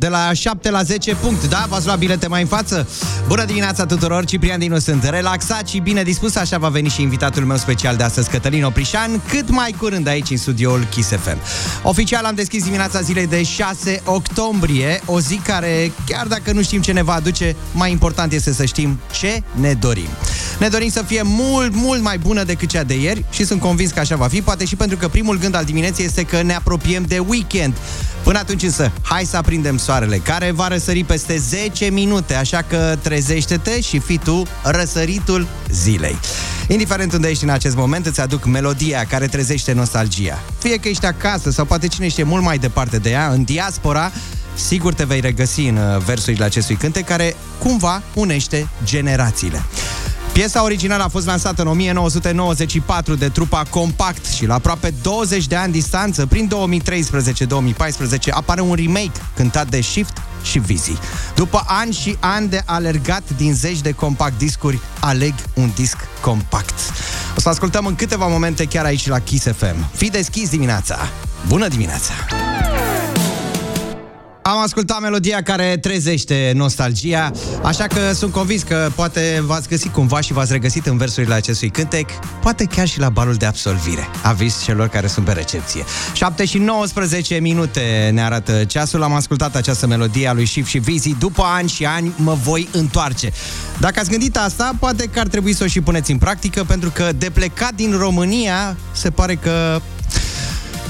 de la 7 la 10 punct. Da, v-ați luat bilete mai în față? Bună dimineața tuturor, Ciprian Dinu sunt relaxat și bine dispus, așa va veni și invitatul meu special de astăzi, Cătălin Oprișan, cât mai curând aici în studioul Kiss FM. Oficial am deschis dimineața zilei de 6 octombrie, o zi care, chiar dacă nu știm ce ne va aduce, mai important este să știm ce ne dorim. Ne dorim să fie mult, mult mai bună decât cea de ieri și sunt convins că așa va fi, poate și pentru că primul gând al dimineții este că ne apropiem de weekend. Până atunci însă, hai să aprindem soarele, care va răsări peste 10 minute, așa că trezește-te și fii tu răsăritul zilei. Indiferent unde ești în acest moment, îți aduc melodia care trezește nostalgia. Fie că ești acasă sau poate cine știe mult mai departe de ea, în diaspora, sigur te vei regăsi în uh, versurile acestui cânte care cumva unește generațiile. Piesa originală a fost lansată în 1994 de trupa Compact și la aproape 20 de ani distanță, prin 2013-2014, apare un remake cântat de Shift și Vizi. După ani și ani de alergat din zeci de compact discuri, aleg un disc compact. O să ascultăm în câteva momente chiar aici la Kiss FM. Fii deschis dimineața! Bună dimineața! Am ascultat melodia care trezește nostalgia, așa că sunt convins că poate v-ați găsit cumva și v-ați regăsit în versurile acestui cântec, poate chiar și la balul de absolvire. Aviz celor care sunt pe recepție. 7 și 19 minute ne arată ceasul. Am ascultat această melodie a lui Shift și Vizi. După ani și ani mă voi întoarce. Dacă ați gândit asta, poate că ar trebui să o și puneți în practică, pentru că de plecat din România se pare că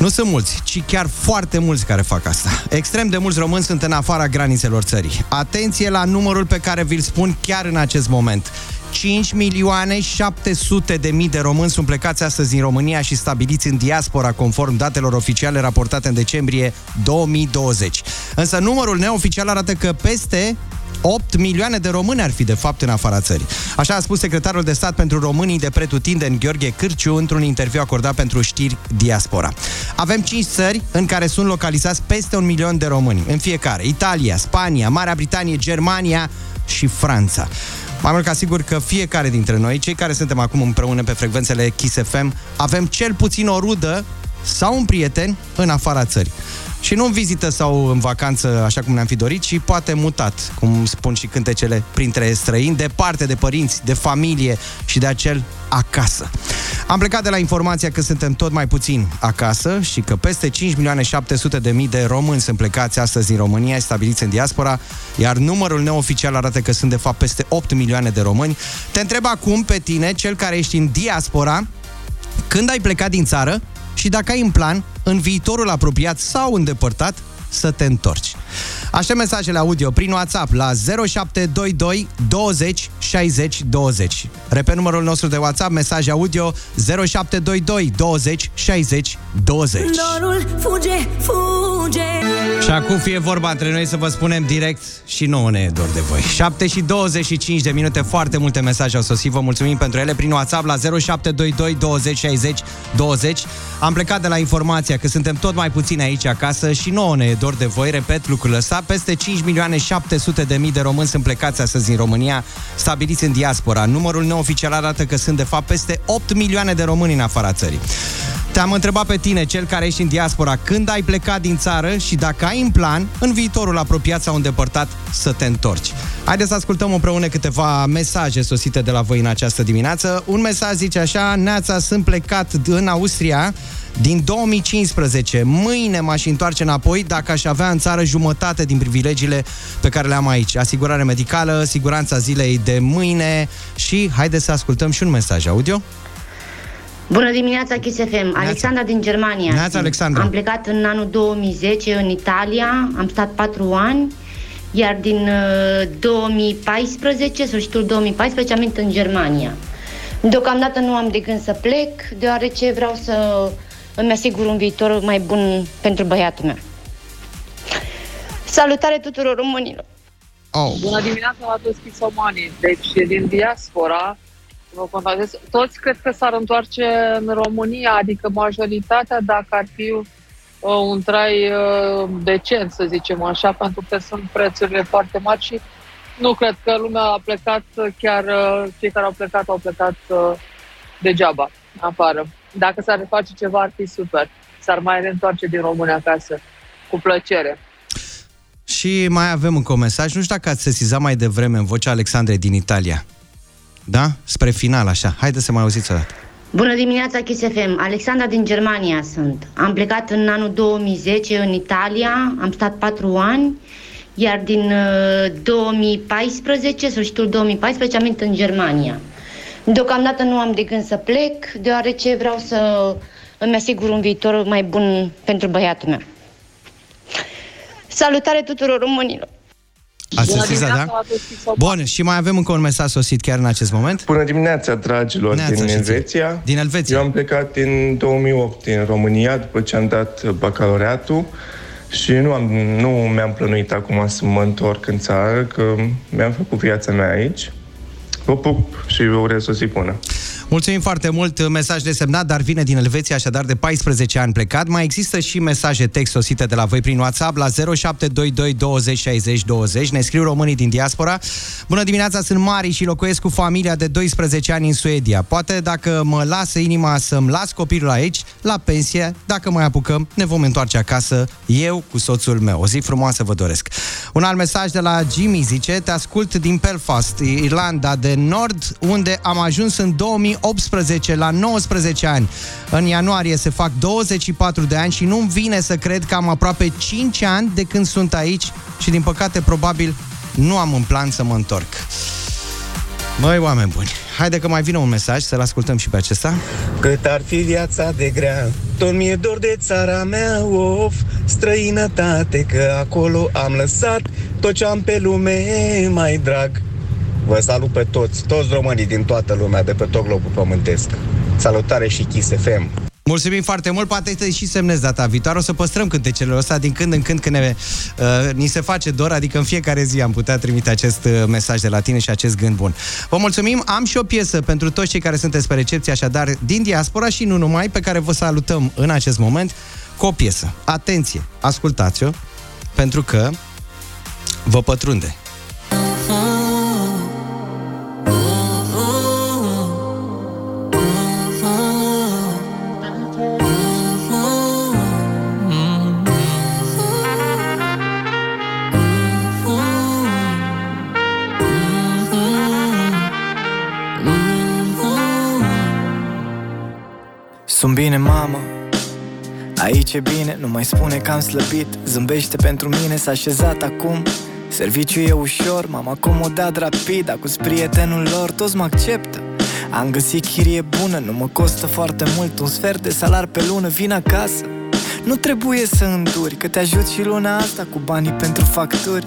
nu sunt mulți, ci chiar foarte mulți care fac asta. Extrem de mulți români sunt în afara granițelor țării. Atenție la numărul pe care vi-l spun chiar în acest moment. 5 milioane 700 de mii de români sunt plecați astăzi din România și stabiliți în diaspora, conform datelor oficiale raportate în decembrie 2020. Însă numărul neoficial arată că peste 8 milioane de români ar fi, de fapt, în afara țării. Așa a spus secretarul de stat pentru românii de pretutindeni, Gheorghe Cârciu, într-un interviu acordat pentru știri Diaspora. Avem 5 țări în care sunt localizați peste un milion de români, în fiecare. Italia, Spania, Marea Britanie, Germania și Franța. Mai mult ca sigur că fiecare dintre noi, cei care suntem acum împreună pe frecvențele Kiss FM, avem cel puțin o rudă sau un prieten în afara țării. Și nu în vizită sau în vacanță, așa cum ne-am fi dorit, ci poate mutat, cum spun și cântecele, printre străini, departe de părinți, de familie și de acel acasă. Am plecat de la informația că suntem tot mai puțini acasă și că peste 5 milioane 700 de mii de români sunt plecați astăzi din România, stabiliți în diaspora, iar numărul neoficial arată că sunt de fapt peste 8 milioane de români. Te întreb acum pe tine, cel care ești în diaspora, când ai plecat din țară și dacă ai în plan, în viitorul apropiat sau îndepărtat, să te întorci. Așa mesajele audio prin WhatsApp la 0722 20 60 20. Repet numărul nostru de WhatsApp, mesaj audio 0722 20 60 20. Dorul fuge, fuge. Și acum fie vorba între noi să vă spunem direct și nouă ne e dor de voi. 7 și 25 de minute, foarte multe mesaje au sosit, vă mulțumim pentru ele prin WhatsApp la 0722 20 60 20. Am plecat de la informația că suntem tot mai puțini aici acasă și nouă ne e dor de voi, repet lucrul ăsta, peste 5 milioane 700 de mii de români sunt plecați astăzi din România, stabiliți în diaspora. Numărul neoficial arată că sunt de fapt peste 8 milioane de români în afara țării. Te-am întrebat pe tine, cel care ești în diaspora, când ai plecat din țară și dacă ai în plan, în viitorul apropiat sau îndepărtat, să te întorci. Haideți să ascultăm împreună câteva mesaje sosite de la voi în această dimineață. Un mesaj zice așa, Neața, sunt plecat în Austria, din 2015. Mâine m-aș întoarce înapoi dacă aș avea în țară jumătate din privilegiile pe care le am aici. Asigurare medicală, siguranța zilei de mâine și haideți să ascultăm și un mesaj audio. Bună dimineața, Kiss FM. Alexandra din Germania. Neața, Alexandra. Am plecat în anul 2010 în Italia, am stat patru ani, iar din 2014, uh, sfârșitul 2014, am intrat în Germania. Deocamdată nu am de gând să plec, deoarece vreau să îmi asigur un viitor mai bun pentru băiatul meu. Salutare tuturor românilor! Oh. Bună dimineața la toți pisomanii! Deci, din diaspora, vă contactez. Toți cred că s-ar întoarce în România, adică majoritatea, dacă ar fi uh, un trai uh, decent, să zicem așa, pentru că sunt prețurile foarte mari și nu cred că lumea a plecat, chiar uh, cei care au plecat au plecat uh, degeaba afară. Dacă s-ar face ceva, ar fi super. S-ar mai reîntoarce din România acasă. Cu plăcere. Și mai avem încă un mesaj. Nu știu dacă ați sesizat mai devreme în vocea Alexandrei din Italia. Da? Spre final, așa. Haideți să mai auziți o dată. Bună dimineața, Kiss FM. Alexandra din Germania sunt. Am plecat în anul 2010 în Italia, am stat patru ani, iar din uh, 2014, sfârșitul 2014, am venit în Germania. Deocamdată nu am de gând să plec, deoarece vreau să îmi asigur un viitor mai bun pentru băiatul meu. Salutare tuturor românilor! Ați Bună sesizat, dimineața, da? la toți Kiss Bun, și mai avem încă un mesaj sosit chiar în acest moment. Bună dimineața, dragilor, Neața din și ție. Elveția. Din Elveția. Eu am plecat în 2008 din România, după ce am dat bacalaureatul și nu, am, nu mi-am plănuit acum să mă întorc în țară, că mi-am făcut viața mea aici. Vă pup și vă urez o zi bună. Mulțumim foarte mult, mesaj de semnat, dar vine din Elveția, așadar de 14 ani plecat. Mai există și mesaje text sosite de la voi prin WhatsApp la 0722 20 60 20. Ne scriu românii din diaspora. Bună dimineața, sunt Mari și locuiesc cu familia de 12 ani în Suedia. Poate dacă mă lasă inima să-mi las copilul aici, la pensie, dacă mai apucăm, ne vom întoarce acasă, eu cu soțul meu. O zi frumoasă vă doresc. Un alt mesaj de la Jimmy zice, te ascult din Belfast, Irlanda de Nord, unde am ajuns în 2018 la 19 ani. În ianuarie se fac 24 de ani și nu-mi vine să cred că am aproape 5 ani de când sunt aici și din păcate probabil nu am în plan să mă întorc. Măi, oameni buni, haide că mai vine un mesaj, să-l ascultăm și pe acesta. Cât ar fi viața de grea Tot mi-e dor de țara mea, of Străinătate, că acolo am lăsat Tot ce am pe lume mai drag Vă salut pe toți, toți românii din toată lumea De pe tot globul pământesc Salutare și Kiss FM Mulțumim foarte mult, poate te și semnezi data viitoare. O să păstrăm cântecele ăsta din când în când când ne, uh, ni se face dor, adică în fiecare zi am putea trimite acest uh, mesaj de la tine și acest gând bun. Vă mulțumim, am și o piesă pentru toți cei care sunteți pe recepție, așadar din diaspora și nu numai, pe care vă salutăm în acest moment cu o piesă. Atenție, ascultați-o, pentru că vă pătrunde. Sunt bine, mamă. Aici e bine, nu mai spune că am slăbit. Zâmbește pentru mine, s-a așezat acum. Serviciul e ușor, m-am acomodat rapid Acum prietenul lor, toți mă acceptă. Am găsit chirie bună, nu mă costă foarte mult. Un sfert de salar pe lună, vin acasă. Nu trebuie să înduri, că te ajut și luna asta Cu banii pentru facturi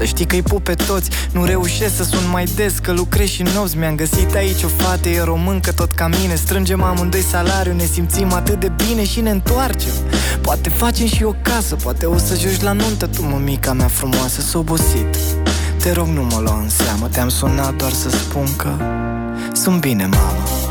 să știi că-i pup pe toți Nu reușesc să sun mai des Că lucrez și nopți. Mi-am găsit aici o fată E româncă tot ca mine. Strângem amândoi salariu Ne simțim atât de bine și ne întoarcem. Poate facem și o casă Poate o să joci la nuntă. Tu, mămica mea frumoasă, s obosit. Te rog nu mă lua în seamă Te-am sunat doar să spun că Sunt bine, mamă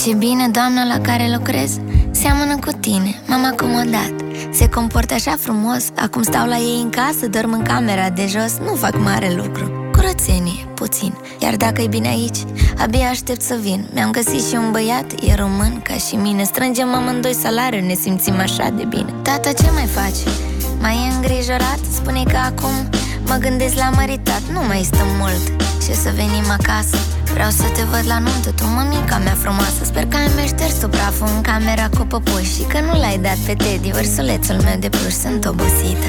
mamă Aici e bine, doamna la care lucrez? Seamănă cu tine, m-am acomodat. Se comportă așa frumos. Acum stau la ei în casă, dorm în camera de jos. Nu fac mare lucru. Curățenie, puțin. Iar dacă e bine aici, abia aștept să vin. Mi-am găsit și un băiat, e român ca și mine. Strângem amândoi salariu, ne simțim așa de bine. Tata, ce mai faci? Mai e îngrijorat? Spune că acum mă gândesc la măritat. Nu mai stăm mult. Și să venim acasă Vreau să te văd la nuntă, tu mămica mea frumoasă. Sper că ai șters tu praful în camera cu păpuși Și că nu l-ai dat pe Teddy, vărsulețul meu de pluș. Sunt obosită.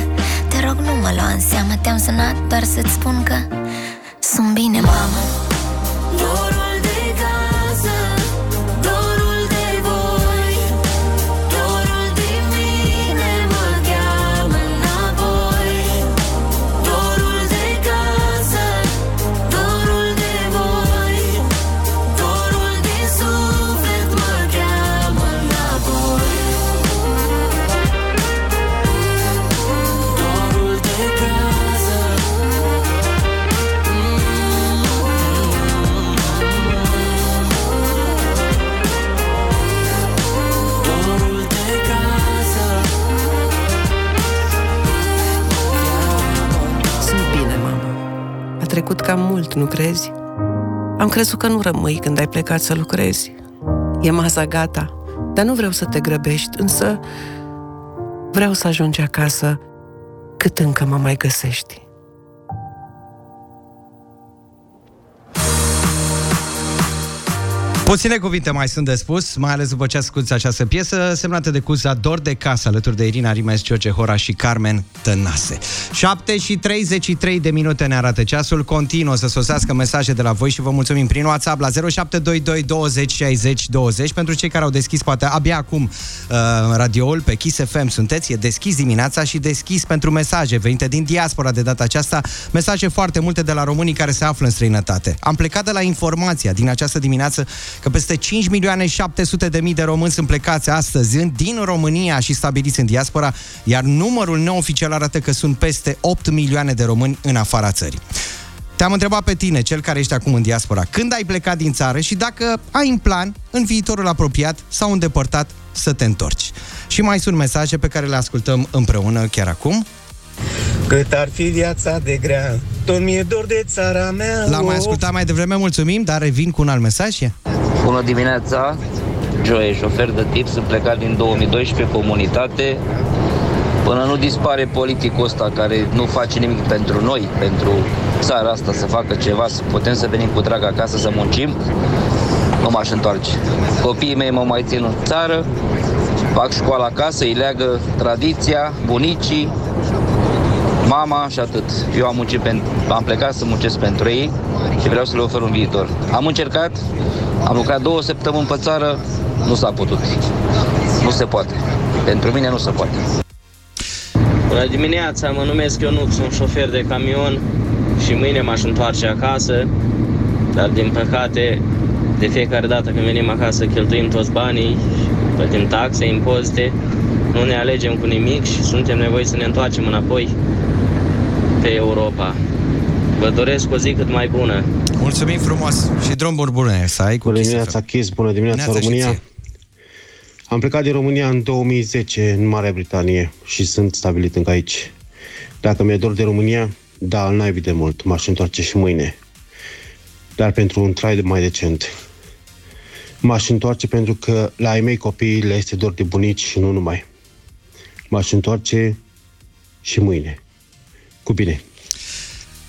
Te rog, nu mă lua în seamă, te-am sunat doar să-ți spun că Sunt bine, mamă nu crezi? Am crezut că nu rămâi când ai plecat să lucrezi. E masa gata, dar nu vreau să te grăbești, însă vreau să ajungi acasă cât încă mă mai găsești. Puține cuvinte mai sunt de spus, mai ales după ce asculti această piesă, semnată de Cuza Dor de Casă, alături de Irina Rimes, George Hora și Carmen Tănase. 7 și 33 de minute ne arată ceasul, continuă să sosească mesaje de la voi și vă mulțumim prin WhatsApp la 0722 20 60 20 pentru cei care au deschis poate abia acum uh, radioul pe Kiss FM sunteți, e deschis dimineața și deschis pentru mesaje venite din diaspora de data aceasta, mesaje foarte multe de la românii care se află în străinătate. Am plecat de la informația din această dimineață că peste 5 milioane 700 de mii de români sunt plecați astăzi în- din România și stabiliți în diaspora, iar numărul neoficial arată că sunt peste 8 milioane de români în afara țării. Te-am întrebat pe tine, cel care ești acum în diaspora, când ai plecat din țară și dacă ai în plan, în viitorul apropiat sau îndepărtat, să te întorci. Și mai sunt mesaje pe care le ascultăm împreună chiar acum. Cât ar fi viața de grea, tot mi-e dor de țara mea. L-am mai of. ascultat mai devreme, mulțumim, dar revin cu un alt mesaj. Ia. Bună dimineața, Joe, șofer de tip, sunt plecat din 2012 comunitate. Până nu dispare politicul ăsta care nu face nimic pentru noi, pentru țara asta să facă ceva, să putem să venim cu drag acasă să muncim, nu m-aș întoarce. Copiii mei mă mai țin în țară, fac școala acasă, îi leagă tradiția, bunicii, mama și atât. Eu am muncit pentru, am plecat să muncesc pentru ei și vreau să le ofer un viitor. Am încercat, am lucrat două săptămâni pe țară, nu s-a putut. Nu se poate. Pentru mine nu se poate. Bună dimineața, mă numesc Ionuț, sunt șofer de camion și mâine m-aș întoarce acasă, dar din păcate, de fiecare dată când venim acasă cheltuim toți banii, plătim taxe, impozite, nu ne alegem cu nimic și suntem nevoiți să ne întoarcem înapoi pe Europa. Vă doresc o zi cât mai bună. Mulțumim frumos și drum bun bune să ai cu Bună Kiss dimineața, FM. Chis, bună dimineața, Neața și România. ție. Am plecat din România în 2010 în Marea Britanie și sunt stabilit încă aici. Dacă mi-e dor de România, da, al naibii de mult, m-aș întoarce și mâine. Dar pentru un trai de mai decent. M-aș întoarce pentru că la ai mei copii le este dor de bunici și nu numai. M-aș întoarce și mâine. Cu bine!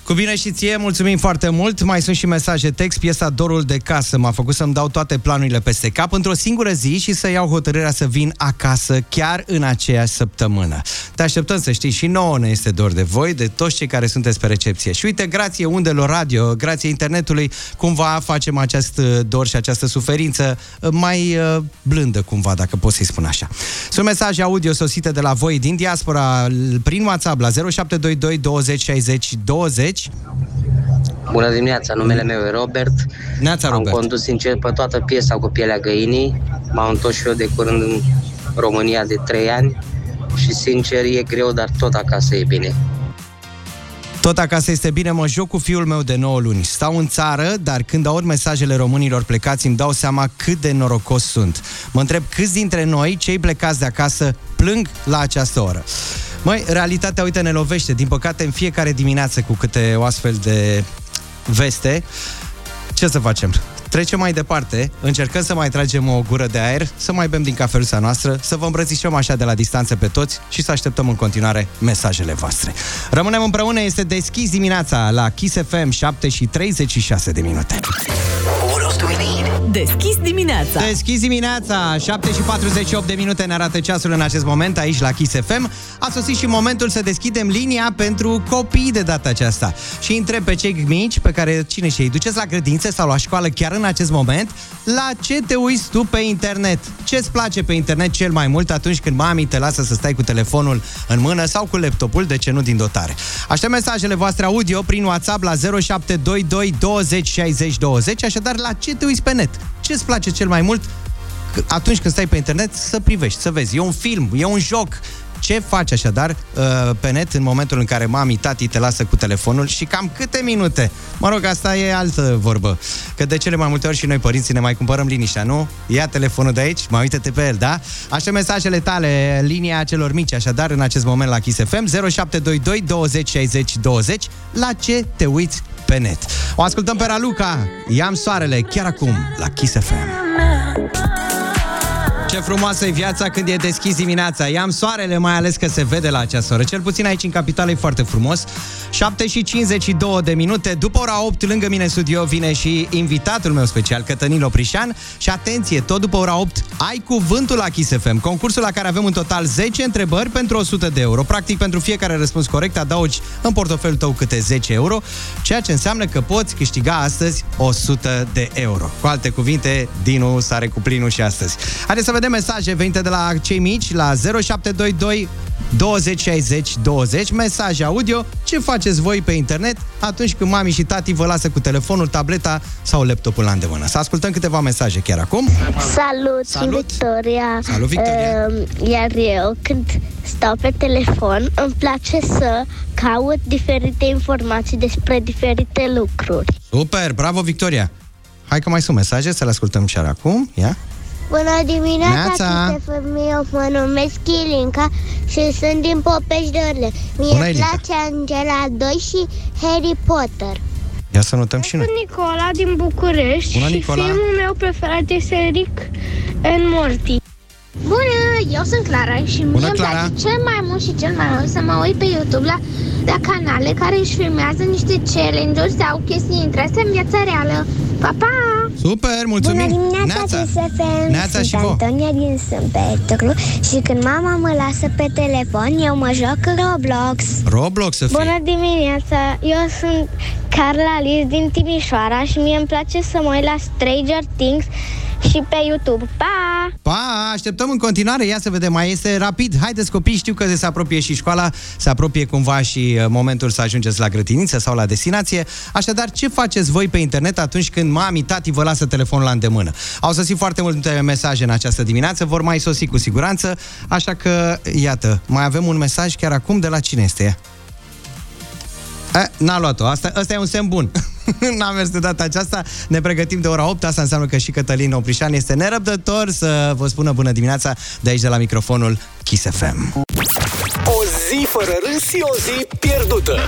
Cu bine și ție, mulțumim foarte mult. Mai sunt și mesaje text. Piesa Dorul de casă m-a făcut să-mi dau toate planurile peste cap într-o singură zi și să iau hotărârea să vin acasă chiar în aceeași săptămână. Te așteptăm să știi și nouă ne este dor de voi, de toți cei care sunteți pe recepție. Și uite, grație undelor radio, grație internetului, cumva facem acest uh, dor și această suferință uh, mai uh, blândă cumva, dacă pot să-i spun așa. Sunt mesaje audio sosite de la voi din diaspora l- prin WhatsApp la 0722 20 60 20 Bună dimineața, numele meu e Robert. Neața, Am Robert. condus sincer pe toată piesa cu pielea găinii. M-am întors și eu de curând în România de 3 ani și sincer e greu, dar tot acasă e bine. Tot acasă este bine, mă joc cu fiul meu de 9 luni. Stau în țară, dar când aud mesajele românilor plecați, îmi dau seama cât de norocos sunt. Mă întreb câți dintre noi, cei plecați de acasă, plâng la această oră. Măi, realitatea, uite, ne lovește. Din păcate, în fiecare dimineață cu câte o astfel de veste. Ce să facem? Trecem mai departe, încercăm să mai tragem o gură de aer, să mai bem din cafeluța noastră, să vă îmbrățișăm așa de la distanță pe toți și să așteptăm în continuare mesajele voastre. Rămânem împreună, este deschis dimineața la Kiss FM 7 și 36 de minute. Deschis dimineața. Deschis dimineața, 7 și 48 de minute ne arată ceasul în acest moment aici la Kiss FM. A sosit și momentul să deschidem linia pentru copii de data aceasta. Și întreb pe cei mici pe care cine și ei duceți la grădințe sau la școală chiar în acest moment, la ce te uiți tu pe internet? Ce-ți place pe internet cel mai mult atunci când mami te lasă să stai cu telefonul în mână sau cu laptopul, de ce nu din dotare? Aștept mesajele voastre audio prin WhatsApp la 0722 20 60 20, așadar la ce te uiți pe net? Ce-ți place cel mai mult atunci când stai pe internet să privești, să vezi. E un film, e un joc, Ce faci așadar uh, pe net în momentul în care mami, tati te lasă cu telefonul și cam câte minute? Mă rog, asta e altă vorbă. Că de cele mai multe ori și noi părinții ne mai cumpărăm liniștea, nu? Ia telefonul de aici, mai uite-te pe el, da? Așa mesajele tale, linia celor mici, așadar în acest moment la Kiss FM 0722 20 60 20 la ce te uiți pe net. O ascultăm pe Raluca, Iam soarele, chiar acum, la Kiss FM. Ce frumoasă e viața când e deschis dimineața. Iam soarele, mai ales că se vede la această oră. Cel puțin aici în capitală e foarte frumos. 7 și 52 de minute. După ora 8, lângă mine în studio vine și invitatul meu special, Cătănil Oprișan. Și atenție, tot după ora 8, ai cuvântul la Kiss FM. Concursul la care avem în total 10 întrebări pentru 100 de euro. Practic, pentru fiecare răspuns corect, adaugi în portofelul tău câte 10 euro, ceea ce înseamnă că poți câștiga astăzi 100 de euro. Cu alte cuvinte, Dinu sare cu plinul și astăzi. Haideți să vedem mesaje venite de la cei mici la 0722 20 60 20, mesaje audio, ce faceți voi pe internet atunci când mami și tati vă lasă cu telefonul, tableta sau laptopul la îndemână. Să ascultăm câteva mesaje chiar acum. Salut, Salut. sunt Victoria. Salut, Victoria. Uh, iar eu, când stau pe telefon, îmi place să caut diferite informații despre diferite lucruri. Super, bravo Victoria! Hai că mai sunt mesaje, să le ascultăm și acum. Ia. Bună dimineața, Neața. Chisefem, eu mă numesc Ilinca și sunt din Popești de Orle. Mie Bună, îmi Ilinca. place Angela 2 și Harry Potter. Ia să notăm și noi. Nicola din București Bună, Nicola. meu preferat este Rick and Morty. Bună, eu sunt Clara și mie Bună, îmi Clara. place cel mai mult și cel mai mult să mă uit pe YouTube la, la canale care își filmează niște challenge-uri sau chestii interese în viața reală. Pa, pa! Super, mulțumim! Bună dimineața, Neața! TSFM! Neața Sunt și vouă. Antonia din Sâmbetru și când mama mă lasă pe telefon, eu mă joc Roblox. Roblox să fie. Bună dimineața! Eu sunt Carla Liz din Timișoara și mie îmi place să mă uit la Stranger Things și pe YouTube. Pa! Pa, așteptăm în continuare, ia să vedem, mai este rapid. Haideți copii, știu că se apropie și școala, se apropie cumva și uh, momentul să ajungeți la grădiniță sau la destinație. Așadar, ce faceți voi pe internet atunci când mami, tati vă lasă telefonul la îndemână? Au sosit foarte multe mesaje în această dimineață, vor mai sosi cu siguranță, așa că, iată, mai avem un mesaj chiar acum de la cine este ea? A, n-a luat-o. Asta, asta e un semn bun. N-a mers de data aceasta. Ne pregătim de ora 8. Asta înseamnă că și Cătălin Oprișan este nerăbdător să vă spună bună dimineața de aici de la microfonul Kiss FM. O zi fără râs și o zi pierdută.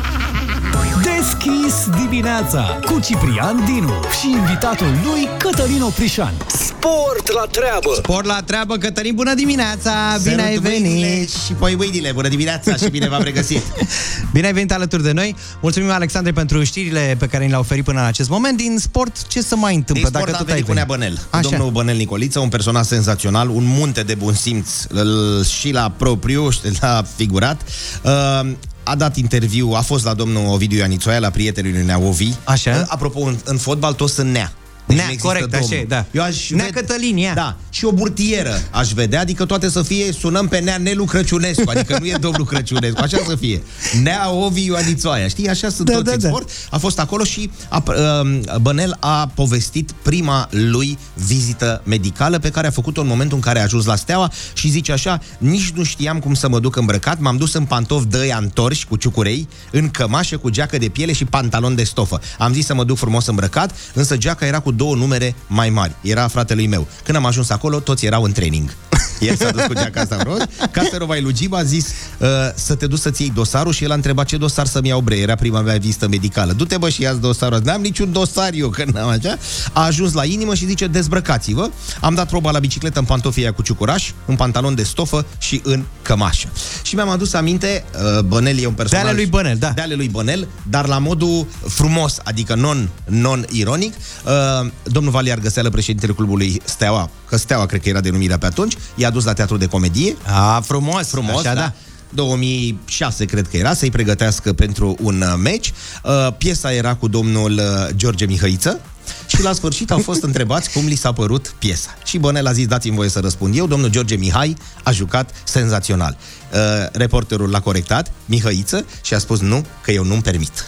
Deschis dimineața cu Ciprian Dinu și invitatul lui Cătălin Oprișan. Sport la treabă! Sport la treabă, Cătălin, bună dimineața! Bine ai Sărut mâinile venit! Și poi mâinile, bună dimineața și bine v-am regăsit. Bine ai venit alături de noi. Mulțumim, Alexandre, pentru știrile pe care ni le-a oferit până în acest moment. Din sport, ce să mai întâmplă? Din sport dacă am tot ai venit cu Nea venit? Bănel. Așa. Domnul Bănel Nicoliță, un personaj senzațional, un munte de bun simț l- și la propriu și la figurat. Uh, a dat interviu, a fost la domnul Ovidiu Ianițoaia, la prietenul lui Nea Ovi. Așa. Apropo, în, în fotbal toți sunt Nea. Deci Nea, nu există corect, domnul. așa e, da. Eu aș Nea ved- Cătălin, ia. Da, și o burtieră aș vedea, adică toate să fie, sunăm pe Nea Nelu Crăciunescu, adică nu e domnul Crăciunescu, așa să fie. Nea Ovi Ioanițoaia, știi, așa sunt Da, toți da, în da. sport. A fost acolo și a, uh, Bănel a povestit prima lui vizită medicală pe care a făcut-o în momentul în care a ajuns la Steaua și zice așa, nici nu știam cum să mă duc îmbrăcat, m-am dus în pantofi dăi antorși cu ciucurei, în cămașă cu geacă de piele și pantalon de stofă. Am zis să mă duc frumos îmbrăcat, însă geaca era cu două numere mai mari. Era fratelui meu. Când am ajuns acolo, toți erau în training. El s-a dus cu geaca asta frumos. Casterova Lugib a zis uh, să te duci să-ți iei dosarul și el a întrebat ce dosar să-mi iau bre. Era prima mea vizită medicală. Du-te bă și ia dosarul. ăsta. N-am niciun dosar eu, că n-am așa. A ajuns la inimă și zice dezbrăcați-vă. Am dat proba la bicicletă în pantofii aia cu ciucuraș, în pantalon de stofă și în cămașă. Și mi-am adus aminte, uh, Bănel e un personaj... De ale lui Bănel, da. De ale lui Bănel, dar la modul frumos, adică non, non-ironic. Uh, domnul Valiar Găseală, președintele clubului Steaua, că Steaua cred că era denumirea pe atunci, i-a dus la teatru de comedie. A, frumos, Frumos, așa, da. da. 2006, cred că era, să-i pregătească pentru un uh, meci. Uh, piesa era cu domnul uh, George Mihăiță și la sfârșit au fost întrebați cum li s-a părut piesa. Și Bănel a zis, dați-mi voie să răspund eu, domnul George Mihai a jucat senzațional. Uh, reporterul l-a corectat, Mihăiță, și a spus nu, că eu nu-mi permit.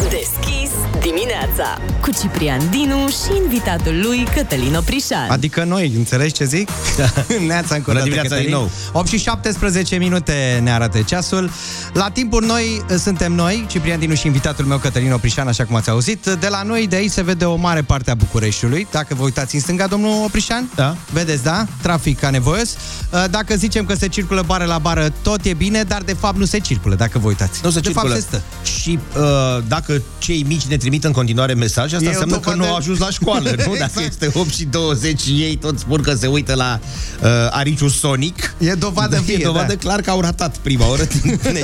Deschis dimineața cu Ciprian Dinu și invitatul lui Cătălin Oprișan. Adică noi, înțelegi ce zic? Neața încă o Bună dată, dimineața Cătălin. din nou. 8 și 17 minute ne arată ceasul. La timpuri noi uh, suntem noi, Ciprian Dinu și invitatul meu Cătălin Oprișan, așa cum ați auzit. De la noi de aici se vede o mare parte a Bucureștiului. Dacă vă uitați în stânga, domnul Oprișan, da. vedeți, da? Trafic ca nevoios. Uh, Dacă zicem că se circulă bară la bară, tot e bine, dar de fapt nu se circulă, dacă vă uitați. Nu se de circulă. fapt se stă. Și uh, dacă cei mici ne trimit în continuare mesaje, asta E o înseamnă că dovadă- nu au ajuns la școală, nu? Dacă Exact. este 8 și 20 și ei tot spun că se uită la uh, Ariciu Sonic. E dovadă da, vie, E dovadă da. clar că au ratat prima oră. Deci,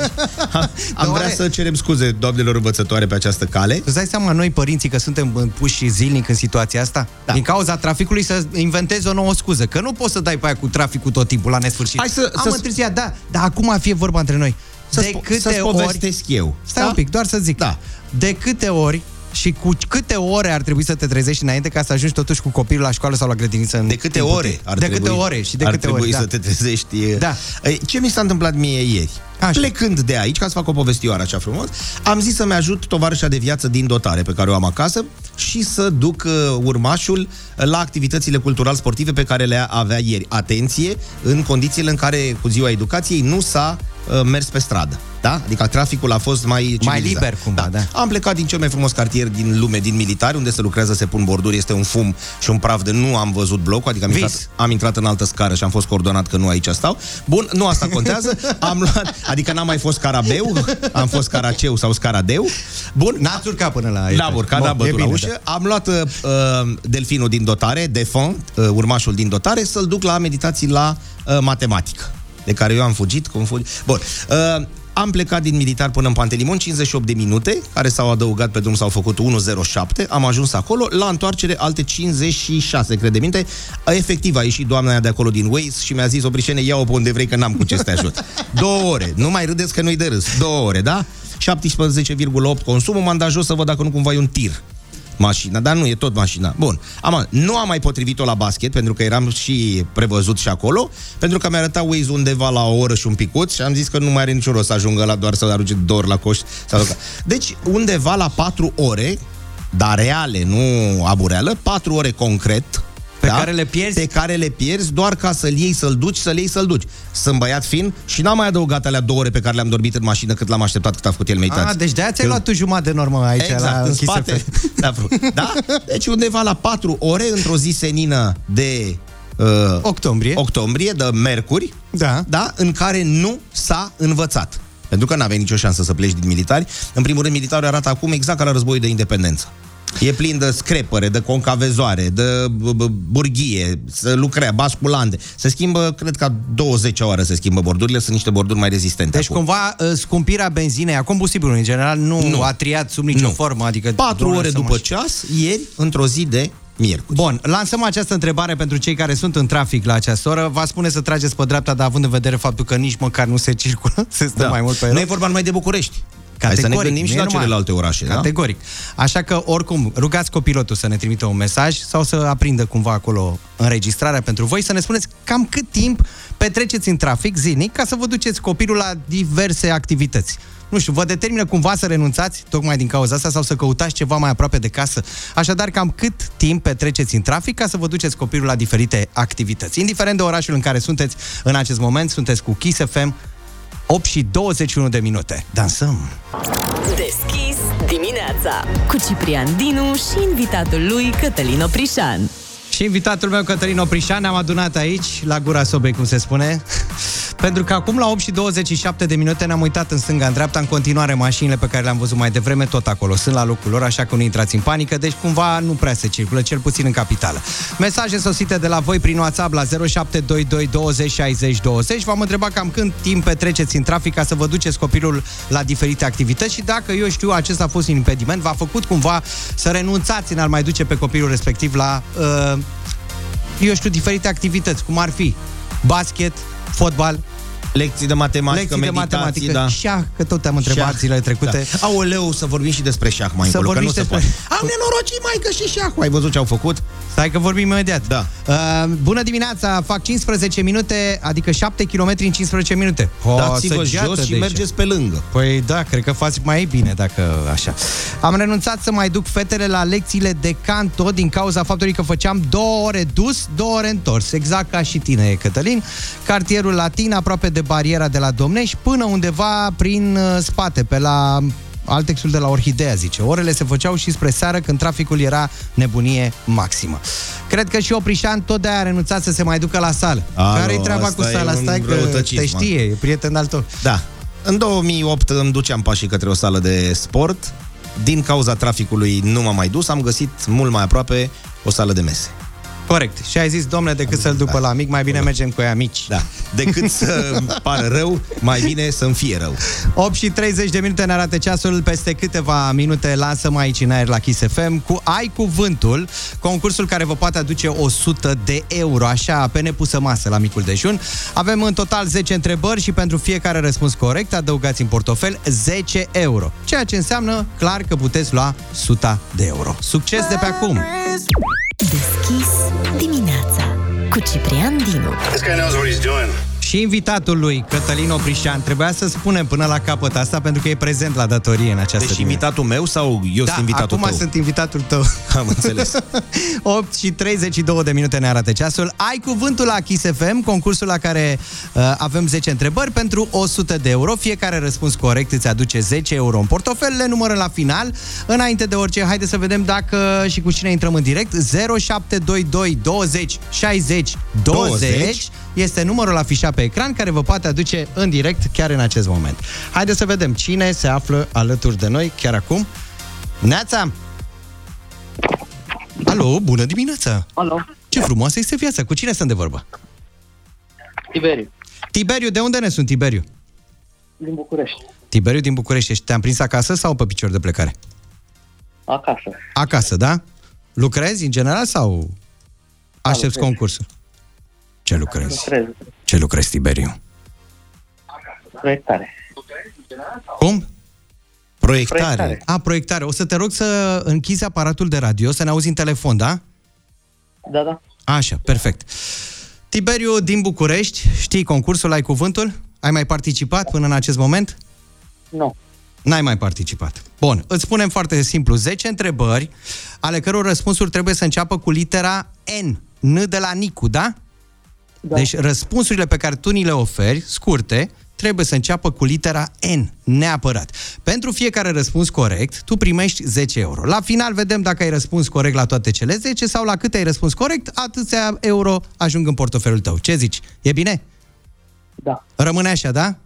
am, am vrea oare- să cerem scuze doamnelor învățătoare pe această cale. Îți dai seama noi, părinții, că suntem uh, puși zilnic în situația asta? Da. Din cauza traficului să inventezi o nouă scuză. Că nu poți să dai pe aia cu traficul tot timpul la nesfârșit. Hai să- Am să- întârziat, da. Dar acum fie vorba între noi. Să de spo- câte să-ți ori... povestesc eu. Stai Da? un pic, doar să zic. Da. De câte ori și cu câte ore ar trebui să te trezești înainte ca să ajungi totuși cu copilul la școală sau la grădiniță în De câte timpul ore tău? ar De trebui, câte ore și de ar câte trebui ori, să da. te trezești. e- Da. E, Ce mi s-a întâmplat mie ieri? Așa. Plecând de aici, ca să fac o povestioară așa frumos, am zis să-mi ajut tovarășa de viață din dotare pe care o am acasă și să duc uh, urmașul la activitățile cultural-sportive pe care le avea ieri. Atenție, în condițiile în care cu ziua educației nu s-a uh, mers pe stradă. Da? Adică traficul a fost mai civilizat. liber cumva, da. Am plecat din cel mai frumos cartier din lume, din militari, unde se lucrează, se pun borduri, este un fum și un praf de nu am văzut blocul, adică am Vis. intrat, am intrat în altă scară și am fost coordonat că nu aici stau. Bun, nu asta contează. Am luat, adică n-am mai fost carabeu, am fost caraceu sau scaradeu. Bun. N-ați urcat până la N-am urcat, Bun, n-am e bătut la bine, ușă. Am luat uh, uh, delfinul din dotare, Defon, uh, urmașul din dotare, să-l duc la meditații la uh, matematică, de care eu am fugit, cum fugi. Bun. Uh, am plecat din militar până în Pantelimon, 58 de minute, care s-au adăugat pe drum, s-au făcut 1.07, am ajuns acolo, la întoarcere alte 56, crede minte. Efectiv a ieșit doamna aia de acolo din Waze și mi-a zis, Obrișene, ia-o pe unde vrei că n-am cu ce să te ajut. Două ore, nu mai râdeți că nu-i de râs, două ore, da? 17,8 consumul, m-am dat jos să văd dacă nu cumva e un tir mașina, dar nu, e tot mașina. Bun, am, nu am mai potrivit-o la basket, pentru că eram și prevăzut și acolo, pentru că mi-a arătat Waze undeva la o oră și un picuț și am zis că nu mai are niciun rost să ajungă la doar să arunce două ori la coș. Sau la... Deci, undeva la 4 ore, dar reale, nu abureală, 4 ore concret, pe care le pierzi? Pe care le pierzi doar ca să-l iei, să-l duci, să-l iei, să-l duci. Sunt băiat fin și n-am mai adăugat alea două ore pe care le-am dormit în mașină cât l-am așteptat cât a făcut el meditație. Ah, deci de-aia ți-ai Eu- luat tu jumătate de normă aici exact, la în Kiss spate. FM. Da, fru- da? Deci undeva la 4 ore, într-o zi senină de... Uh, octombrie. Octombrie, de mercuri, da. da, în care nu s-a învățat. Pentru că n-aveai nicio șansă să pleci din militari. În primul rând, militarul arată acum exact ca la războiul de independență. E plin de screpăre, de concavezoare, de b- b- burghie, să lucrea, basculante. Se schimbă, cred că 20 oară se schimbă bordurile, sunt niște borduri mai rezistente. Deci acum. cumva uh, scumpirea benzinei, a combustibilului în general, nu, Nu. a triat sub nicio Nu. formă. Adică 4 doar ore să după mă- ceas, ieri, într-o zi de miercuri. Bun, lansăm această întrebare pentru cei care sunt în trafic la această oră. Va spune să trageți pe dreapta, dar având în vedere faptul că nici măcar nu se circulă, se stă Da. mai mult pe Nu loc. e vorba numai de București. Hai să ne gândim și nu e la numai- celelalte orașe, da? Categoric. Așa că, oricum, rugați copilotul să ne trimită un mesaj sau să aprindă cumva acolo înregistrarea pentru voi, să ne spuneți cam cât timp petreceți în trafic zilnic ca să vă duceți copilul la diverse activități. Nu știu, vă determină cumva să renunțați tocmai din cauza asta sau să căutați ceva mai aproape de casă. Așadar, cam cât timp petreceți în trafic ca să vă duceți copilul la diferite activități. Indiferent de orașul în care sunteți în acest moment, sunteți cu Kiss FM 8 și 21 de minute. Dansăm! Deschis dimineața cu Ciprian Dinu și invitatul lui Cătălin Oprișan. Și invitatul meu, Cătălin Oprișan, ne-am adunat aici, la gura sobei, cum se spune, pentru că acum la 8 și 27 de minute ne-am uitat în stânga, în dreapta, în continuare mașinile pe care le-am văzut mai devreme, tot acolo, sunt la locul lor, așa că nu intrați în panică, deci cumva nu prea se circulă, cel puțin în capitală. Mesaje sosite de la voi prin WhatsApp la 0722 20 60 20. V-am întrebat cam când timp petreceți în trafic ca să vă duceți copilul la diferite activități și dacă, eu știu, acesta a fost un impediment, v-a făcut cumva să renunțați în a-l mai duce pe copilul respectiv la uh, eu știu, diferite activități, cum ar fi basket, fotbal, Lecții de matematică, Lecții de meditații, matematică, da. șah, că tot te-am întrebat Șah. zilele trecute. Da. Aoleu, să vorbim și despre șah mai Să încolo, că vorbim nu și se despre- poate. Am nenorocit, mai că și șahul. Ai văzut ce au făcut? Stai că vorbim imediat. Da. Uh, bună dimineața, fac 15 minute, adică 7 km în 15 minute. O, Dați-vă săgeată jos și de aici. mergeți pe lângă. Păi da, cred că faci mai bine dacă așa. Am renunțat să mai duc fetele la lecțiile de canto din cauza faptului că făceam două ore dus, două ore întors. Exact ca și tine, Cătălin. Cartierul latin, aproape de bariera de la Domnești, până undeva prin uh, spate, pe la Altexul de la Orhidea, zice. Orele se făceau și spre seară când traficul era nebunie maximă. Cred că și Oprișan tot de-aia a renunțat să se mai ducă la sală. Alo, Care-i treaba cu asta e sala? un Stai că răutăcism, te știe, e prieten al tău. Da. În 2008 îmi duceam pașii către o sală de sport. Din cauza traficului nu m-am mai dus, am găsit mult mai aproape o sală de mese. Corect. Și ai zis, domnule, decât să-l după la mic, mai bine mergem cu ea mici. Da. Decât să pară rău, mai bine să-mi fie rău. 8 și 30 de minute ne arată ceasul. Peste câteva minute lansăm aici în aer la Kiss FM cu Ai Cuvântul, concursul care vă poate aduce 100 de euro, așa, pe nepusă masă la micul dejun. Avem în total 10 întrebări și pentru fiecare răspuns corect adăugați în portofel 10 euro. Ceea ce înseamnă clar că puteți lua 100 de euro. Succes de pe acum! Deschis dimineața cu Ciprian Dinu. This guy knows what he's doing. Și invitatul lui, Cătălin Oprișan, trebuia să spunem până la capăt asta pentru că e prezent la datorie în această Deci dimineață. invitatul meu sau eu da, sunt invitatul acum tău? sunt invitatul tău. Am înțeles. 8 și 32 de minute ne arată ceasul. Ai cuvântul la Kiss FM, concursul la care uh, avem 10 întrebări pentru 100 de euro. Fiecare răspuns corect îți aduce 10 euro în portofel. Le numărăm la final. Înainte de orice, haide să vedem dacă și cu cine intrăm în direct. 0722 20 60 20, 20. Este numărul afișat pe ecran care vă poate aduce în direct chiar în acest moment. Haideți să vedem cine se află alături de noi chiar acum. Neața! Alo, bună dimineața! Alo, Ce frumoasă este viața! Cu cine sunt de vorbă? Tiberiu, Tiberiu, de unde ne sunt, Tiberiu? din București, Tiberiu din București. Ești- Te-am prins acasă sau pe picior de plecare? acasă. Acasă, da? Lucrezi în general sau aștepți lucrez. concursul? Ce lucrezi? Lucrez, Ce lucrezi, Tiberiu? proiectare. Cum? Proiectare. Proiectare. A, proiectare. O să te rog să închizi aparatul de radio, să ne auzi în telefon, da? Da, da. Așa, perfect. Tiberiu din București, știi concursul, ai cuvântul? Ai mai participat până în acest moment? Nu. N-ai mai participat. Bun, îți spunem foarte simplu, 10 întrebări, ale căror răspunsuri trebuie să înceapă cu litera N, N de la Nicu, da? Da. Deci răspunsurile pe care tu ni le oferi, scurte, trebuie să înceapă cu litera N, neapărat. Pentru fiecare răspuns corect, tu primești 10 euro. La final vedem dacă ai răspuns corect la toate cele 10 sau la câte ai răspuns corect, atâția euro ajung în portofelul tău. Ce zici? E bine? Da. Rămâne așa, da?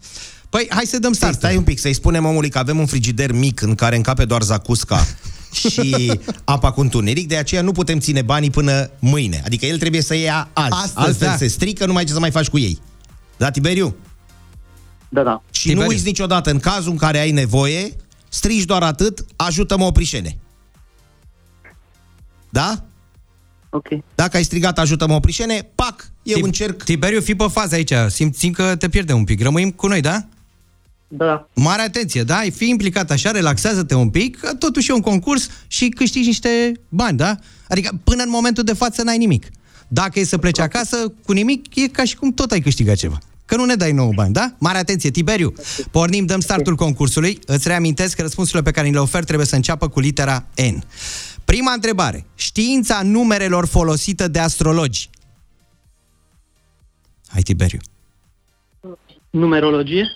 Păi, hai să dăm start. Stai un pic, să-i spunem omului că avem un frigider mic în care încape doar zacusca și apa cu întuneric, de aceea nu putem ține banii până mâine. Adică el trebuie să ia azi. Astăzi, Altfel da. se strică, nu mai ai ce să mai faci cu ei. Da, Tiberiu? Da, da. Și Tiberiu. nu uiți niciodată, în cazul în care ai nevoie, strigi doar atât, ajută-mă oprișene. Da? Ok. Dacă ai strigat ajută-mă oprișene, pac, eu Tib- încerc. Tiberiu, fii pe fază aici. Simt, simt că te pierde un pic. Rămâim cu noi, da? Da. Mare atenție, da? Fii implicat așa, relaxează-te un pic, că totuși e un concurs și câștigi niște bani, da? Adică până în momentul de față n-ai nimic. Dacă e să pleci acasă cu nimic, e ca și cum tot ai câștigat ceva. Că nu ne dai nouă bani, da? Mare atenție, Tiberiu. Pornim, dăm startul concursului. Îți reamintesc că răspunsurile pe care ni le ofer trebuie să înceapă cu litera N. Prima întrebare. Știința numerelor folosită de astrologi. Hai, Tiberiu. Numerologie,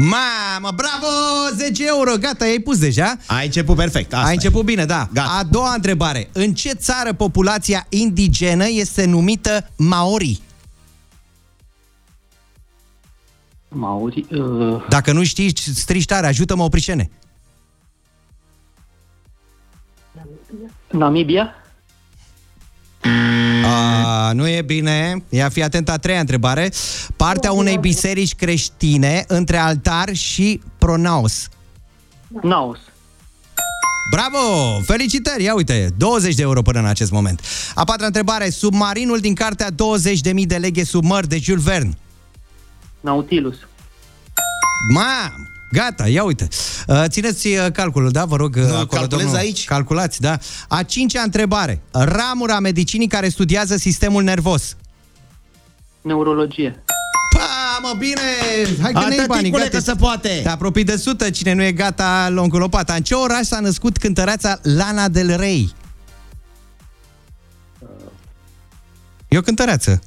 Mamă, bravo! 10 euro, gata, ai pus deja. Ai început perfect. Asta ai e. început bine, da. Gata. A doua întrebare. În ce țară populația indigenă este numită Maori? Mauri, uh, Dacă nu știi, strici tare, ajută-mă, oprișene. Namibia, A, nu e bine. Ia fi atent a treia întrebare. Partea unei biserici creștine între altar și pronaos. Naos, Bravo! Felicitări! Ia uite, 20 de euro până în acest moment. A patra întrebare. Submarinul din cartea 20.000 de leghe sub măr de Jules Verne. Nautilus. Mam! Gata, ia uite. Uh, Țineți uh, calculul, da? Vă rog, uh, acolo, calculez domnul. aici? Calculați, da. A cincea întrebare. Ramura medicinii care studiază sistemul nervos. Neurologie. Pa, mă, bine! Hai că ne iei banii, Atâticule gata. că se poate. Te apropii de sută, cine nu e gata, lung cu lopata. În ce oraș s-a născut cântăreața Lana Del Rey? E o cântăreață.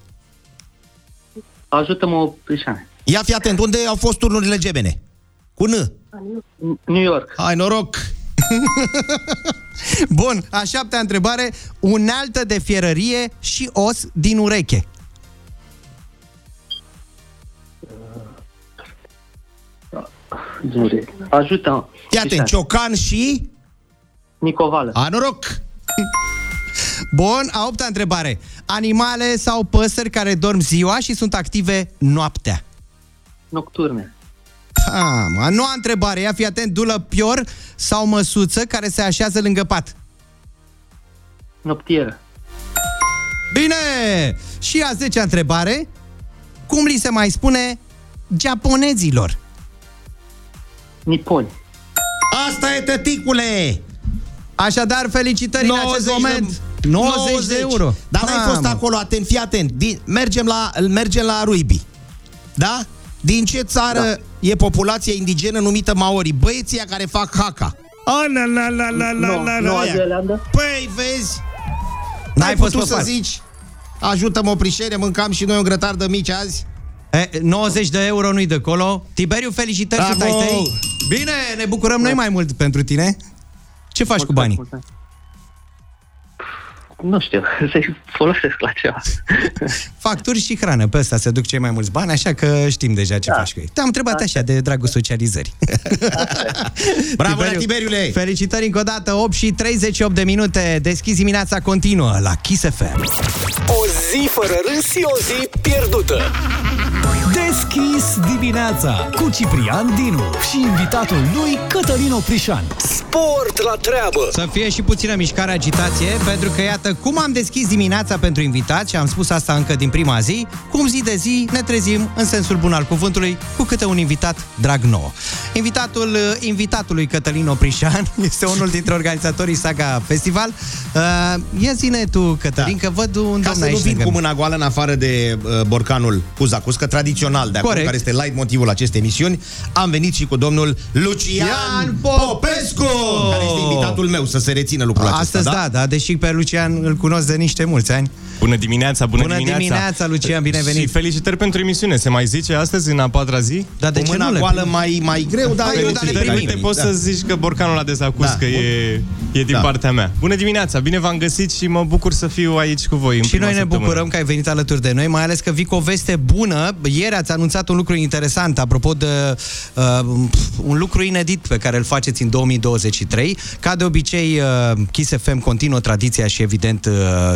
Ajută-mă, Prișane. Ia fi atent, unde au fost turnurile gemene? Cu N. New York. Hai, noroc! Bun, a șaptea întrebare. Unealtă de fierărie și os din ureche. Zure. Ajută-mă. Fii atent, ciocan și... Nicovală. A, noroc! Bun, a opta întrebare. Animale sau păsări care dorm ziua și sunt active noaptea? Nocturne. Ah, a noua întrebare. Ia fi atent, dulă pior sau măsuță care se așează lângă pat? Noptieră. Bine! Și a zecea întrebare. Cum li se mai spune japonezilor? Niponi. Asta e, tăticule! Așadar, felicitări în acest moment. 90 de euro. Dar n-ai Mamă. fost acolo, atent, fii atent. Din, mergem, la, mergem la Ruibi. Da? Din ce țară da. e populația indigenă numită Maori? Băieții care fac haka. A, la, la, la, la, la, No- la, la, Noua aia. Zeelandă? Păi, vezi? N-ai N-ai fost putut pe să pas. zici Ajută-mă o prișere, mâncam și noi un grătar de mici azi E, 90 de euro nu-i de acolo. Tiberiu, felicitări, Bravo! sunt ai tăi. Bine, ne bucurăm noi mai mult pentru tine. Ce faci cu banii? Nu știu, să-i folosesc la ceva. Facturi și hrană. Pe ăsta se duc cei mai mulți bani, așa că știm deja ce Da. faci cu ei. Te-am întrebat așa, de dragul socializării. Bravo, Tiberiu. Tiberiule! Felicitări încă o dată, 8 și 38 de minute. Deschizi dimineața continuă la Kiss FM. O zi fără râs și o zi pierdută. Deschis dimineața cu Ciprian Dinu și invitatul lui Cătălin Oprișan. Sport la treabă. Să fie și puțină mișcare, agitație, pentru că iată cum am deschis dimineața pentru invitat și am spus asta încă din prima zi, cum zi de zi ne trezim în sensul bun al cuvântului cu câte un invitat drag nouă. Invitatul uh, invitatului Cătălin Oprișan este unul dintre organizatorii Saga Festival. Uh, ia zine tu, Cătălin, da. că văd un Ca domn să aici nu vin lângă cu mine. mâna goală în afară de uh, borcanul Cuzacuscă, tradițional de acum, Corect. care este light motivul acestei emisiuni, am venit și cu domnul Lucian Ian Popescu, care este invitatul meu, să se rețină lucrul acesta. Astăzi da, da, deși pe Lucian îl cunosc de niște mulți ani. Bună dimineața, bună, Bună dimineața, Lucian, bine venit. Și felicitări pentru emisiune. Se mai zice astăzi, în a patra zi? Da, de Cu ce mâna nu le goală primim? mai, mai greu, dar Mai greu, dar le felicitări. primim. Uite, poți Da. să zici că borcanul la dezacus, Da. că e, e din Da. partea mea. Bună dimineața, bine v-am găsit și mă bucur să fiu aici cu voi în Și prima noi ne săptămână. bucurăm că ai venit alături de noi, mai ales că vii cu o veste bună. Ieri ați anunțat un lucru interesant, apropo de uh, un lucru inedit pe care îl faceți în 2023. Ca de obicei, uh, Kiss FM continuă tradiția și evident uh,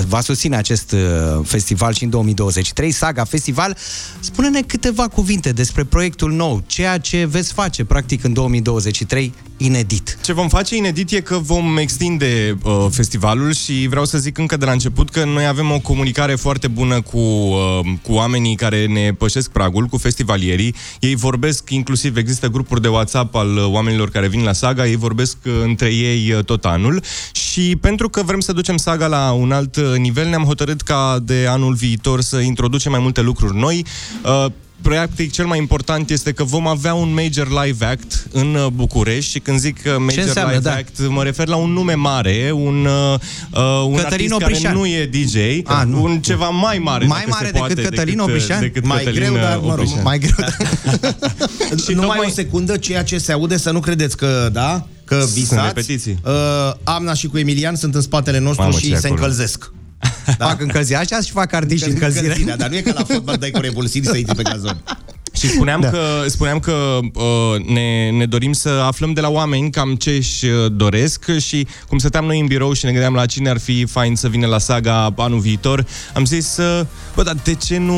va susține acest uh, festival și în 2023, Saga Festival. Spune-ne câteva cuvinte despre proiectul nou, ceea ce veți face practic în 2023 inedit. Ce vom face inedit e că vom extinde uh, festivalul și vreau să zic încă de la început că noi avem o comunicare foarte bună cu, uh, cu oamenii care ne pășesc pragul, cu festivalierii. Ei vorbesc, inclusiv există grupuri de WhatsApp al uh, oamenilor care vin la saga, ei vorbesc uh, între ei uh, tot anul și pentru că vrem să ducem saga la un alt uh, nivel, ne-am hotărât ca de anul viitor să introducem mai multe lucruri noi. Uh, Practic, cel mai important este că vom avea un major live act în uh, București și când zic uh, major înseamnă, live da? act, mă refer la un nume mare, un, uh, uh, un Cătălin artist Oprișan. care nu e DJ, A, nu. un ceva mai mare, Mai dacă mare se decât poate, Cătălin decât, uh, Oprișan? Decât Mai Cătălin, greu, dar uh, mă rog, Oprișan. Mai greu. Și numai tocmai- o secundă, ceea ce se aude, să nu credeți că, da, că Sunt visați. repetiții. Uh, Amna și cu Emilian sunt în spatele nostru Mamă, și ce se acolo. încălzesc. Da. Fac încălzire, așa și fac artiști încălzire. Încălzirea, dar nu e ca la fotbal, dai cu revulsiri să intri pe gazon. Și spuneam Da. da. că, spuneam că uh, ne, ne dorim să aflăm de la oameni cam ce își uh, doresc și cum stăteam noi în birou și ne gândeam la cine ar fi fain să vină la saga anul viitor, am zis, uh, bă, dar de ce nu,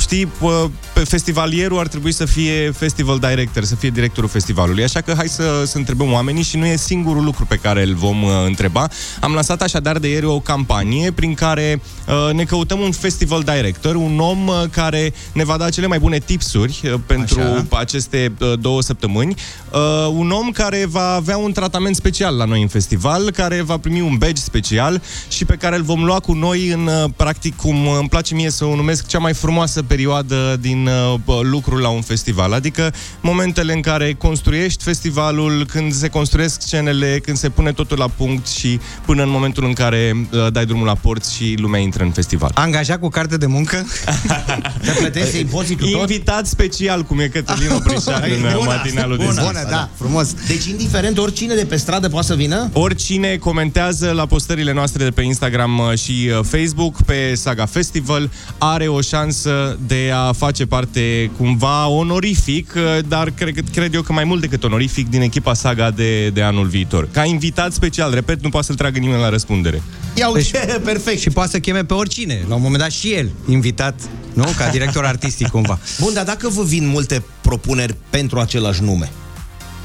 știi, uh, pe festivalierul ar trebui să fie festival director, să fie directorul festivalului, așa că hai să, să întrebăm oamenii și nu e singurul lucru pe care îl vom uh, întreba. Am lansat așadar de ieri o campanie prin care uh, ne căutăm un festival director, un om uh, care ne va da cele mai bune tipsuri uh, pentru Așa. aceste uh, două săptămâni. Uh, un om care va avea un tratament special la noi în festival, care va primi un badge special și pe care îl vom lua cu noi în, uh, practic, cum îmi place mie să o numesc, cea mai frumoasă perioadă din uh, lucrul la un festival. Adică momentele în care construiești festivalul, când se construiesc scenele, când se pune totul la punct și până în momentul în care uh, dai drumul la porți și lumea intră în festival. Angajat cu carte de muncă? Te plătește impozitul tot? Invitat special, cum e Cătălin Oprișan E în bună uh, asta, matinalul de bună zi. asta, da. frumos. Deci, indiferent, oricine de pe stradă poate să vină? Oricine comentează la postările noastre de pe Instagram uh, și uh, Facebook pe Saga Festival are o șansă de a face parte cumva onorific, uh, dar cred, cred eu că mai mult decât onorific din echipa Saga de, de anul viitor. Ca invitat special, repet, nu poate să-l tragă nimeni la răspundere. Ia deci, perfect. Și poate să cheme pe oricine. La un moment dat și el, invitat, nu? Ca director artistic cumva. Bun, dar dacă vă vin multe propuneri pentru același nume?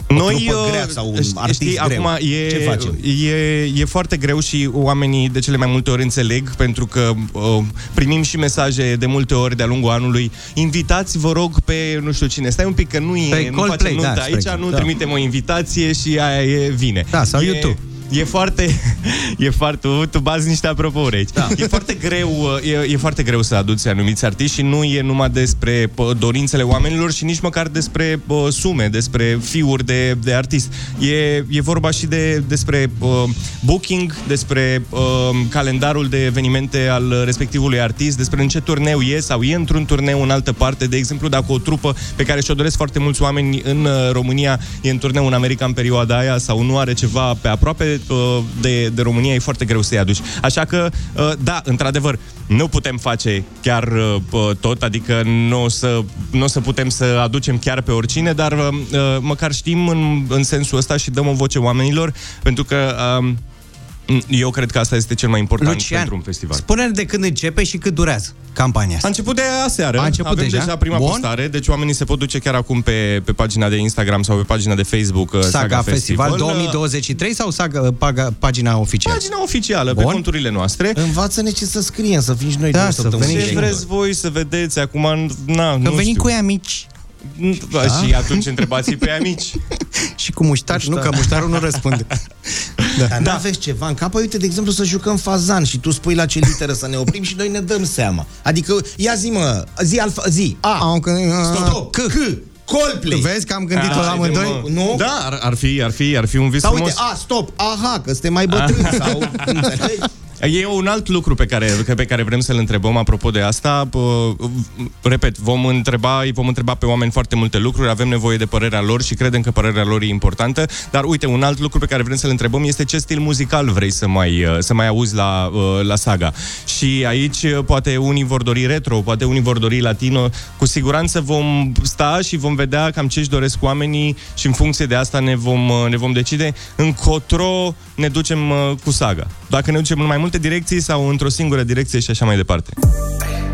O Noi, trupă uh, grea sau un știi, artist greu. acum e, Ce facem? E, e foarte greu și oamenii de cele mai multe ori înțeleg, pentru că uh, primim și mesaje de multe ori de-a lungul anului. Invitați, vă rog, pe nu știu cine. Stai un pic, că nu e, Pe nu Coldplay, facem nuntă da, spre aici, exemplu, nu da. trimitem o invitație și aia e vine. Da, sau e, YouTube. E foarte, e foarte, tu, tu bazi niște apropouri aici. Da. E foarte greu, e, e foarte greu să aduci anumiți artiști și nu e numai despre pă, dorințele oamenilor și nici măcar despre pă, sume, despre fiuri de, de artist. E, e vorba și de, despre pă, booking, despre pă, calendarul de evenimente al respectivului artist, despre în ce turneu e sau e într-un turneu în altă parte. De exemplu, dacă o trupă pe care și-o doresc foarte mulți oameni în uh, România e în turneu în America în perioada aia sau nu are ceva pe aproape uh, de, de România, e foarte greu să-i aduci. Așa că, uh, da, într-adevăr, nu putem face chiar uh, p- tot, adică nu o să, nu o să putem să aducem chiar pe oricine, dar uh, uh, măcar știm în, în sensul ăsta și dăm o voce oamenilor, pentru că uh, eu cred că asta este cel mai important Lucian, pentru un festival. spune de când începe și cât durează campania asta. A început de aseară. A început Avem deja? deja prima Bun. postare, deci oamenii se pot duce chiar acum pe, pe pagina de Instagram sau pe pagina de Facebook uh, Saga, Saga, Festival, Festival 2023 sau Saga, paga, pagina oficială? Pagina oficială, Bun. pe conturile noastre. Învață-ne ce să scriem, să fim și noi Da, două să săptămâni. venim Ce și vreți voi să vedeți acum? Na, Că nu venim știu. cu ea mici. Da? Și atunci întrebați pe amici. și cu muștar, nu, că muștarul nu răspunde. Da. Dar n-aveți ceva în cap? Păi, Uite, de exemplu, să jucăm fazan și tu spui la ce literă să ne oprim și noi ne dăm seama. Adică, ia zi, mă, zi, alfa, zi, A, Am că... stop, C, C, Coldplay. Vezi că am gândit-o la Haide, amândoi? mă. Nu? Da, ar, ar, fi, ar, fi, ar fi un vis Sau frumos. uite, a, stop, aha, că suntem mai bătrâni sau... înțelegi? E un alt lucru pe care, pe care vrem să-l întrebăm apropo de asta. P- Repet, vom întreba, îi vom întreba pe oameni foarte multe lucruri, avem nevoie de părerea lor și credem că părerea lor e importantă, dar uite, un alt lucru pe care vrem să-l întrebăm este ce stil muzical vrei să mai, să mai auzi la, la saga. Și aici poate unii vor dori retro, poate unii vor dori latino. Cu siguranță vom sta și vom vedea cam ce își doresc oamenii și în funcție de asta ne vom, ne vom decide încotro ne ducem uh, cu saga. Dacă ne ducem în mai multe direcții sau într-o singură direcție și așa mai departe.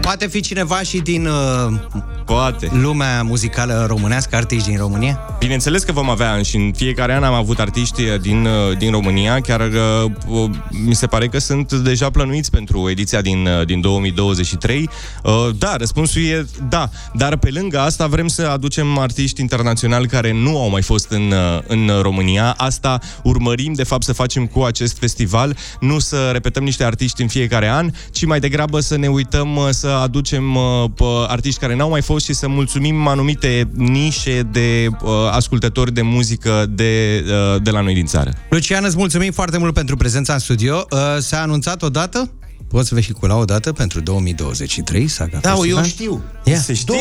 Poate fi cineva și din uh, Poate. lumea muzicală românească, artiști din România? Bineînțeles că vom avea și în fiecare an am avut artiști uh, din, uh, din România, chiar uh, uh, mi se pare că sunt deja plănuiți pentru ediția din, uh, din 2023. Uh, Da, răspunsul e da, dar pe lângă asta vrem să aducem artiști internaționali care nu au mai fost în, uh, în România. Asta urmărim de fapt să facem cu acest festival, nu să repetăm niște artiști în fiecare an, ci mai degrabă să ne uităm uh, să aducem uh, pe artiști care n-au mai fost și să mulțumim anumite nișe de uh, ascultători de muzică de, uh, de la noi din țară. Lucian, îți mulțumim foarte mult pentru prezența în studio. Uh, S-a anunțat o dată? Poți vehicula o dată pentru 2023, Saga Da, Festival? eu știu. Ia. Se știe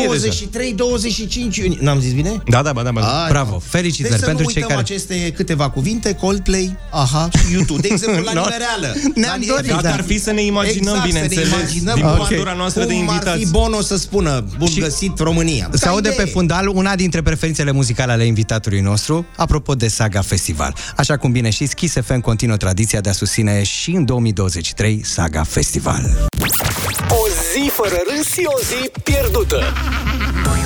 23-25 iunie. N-am zis bine? Da, da, ba, da, ba. da. Ai, Bravo, mă. felicitări deci să pentru nu cei uităm care- aceste câteva cuvinte, Coldplay, aha, și YouTube. De exemplu, la No. nimeni reală. Ne-am La- dorit, exact. da. Dacă ar fi să ne imaginăm, exact, bineînțeles, să ne imaginăm din Ok. bandura noastră de Cum ar invitați. fi Bono să spună, bun Și- găsit România. Se Ca aude idee. pe fundal una dintre preferințele muzicale ale invitatului nostru, apropo de Saga Festival. Așa cum bine știți, Kiss FM continuă tradiția de a susține și în 2023 Saga Festival festival. O zi fără râs și o zi pierdută.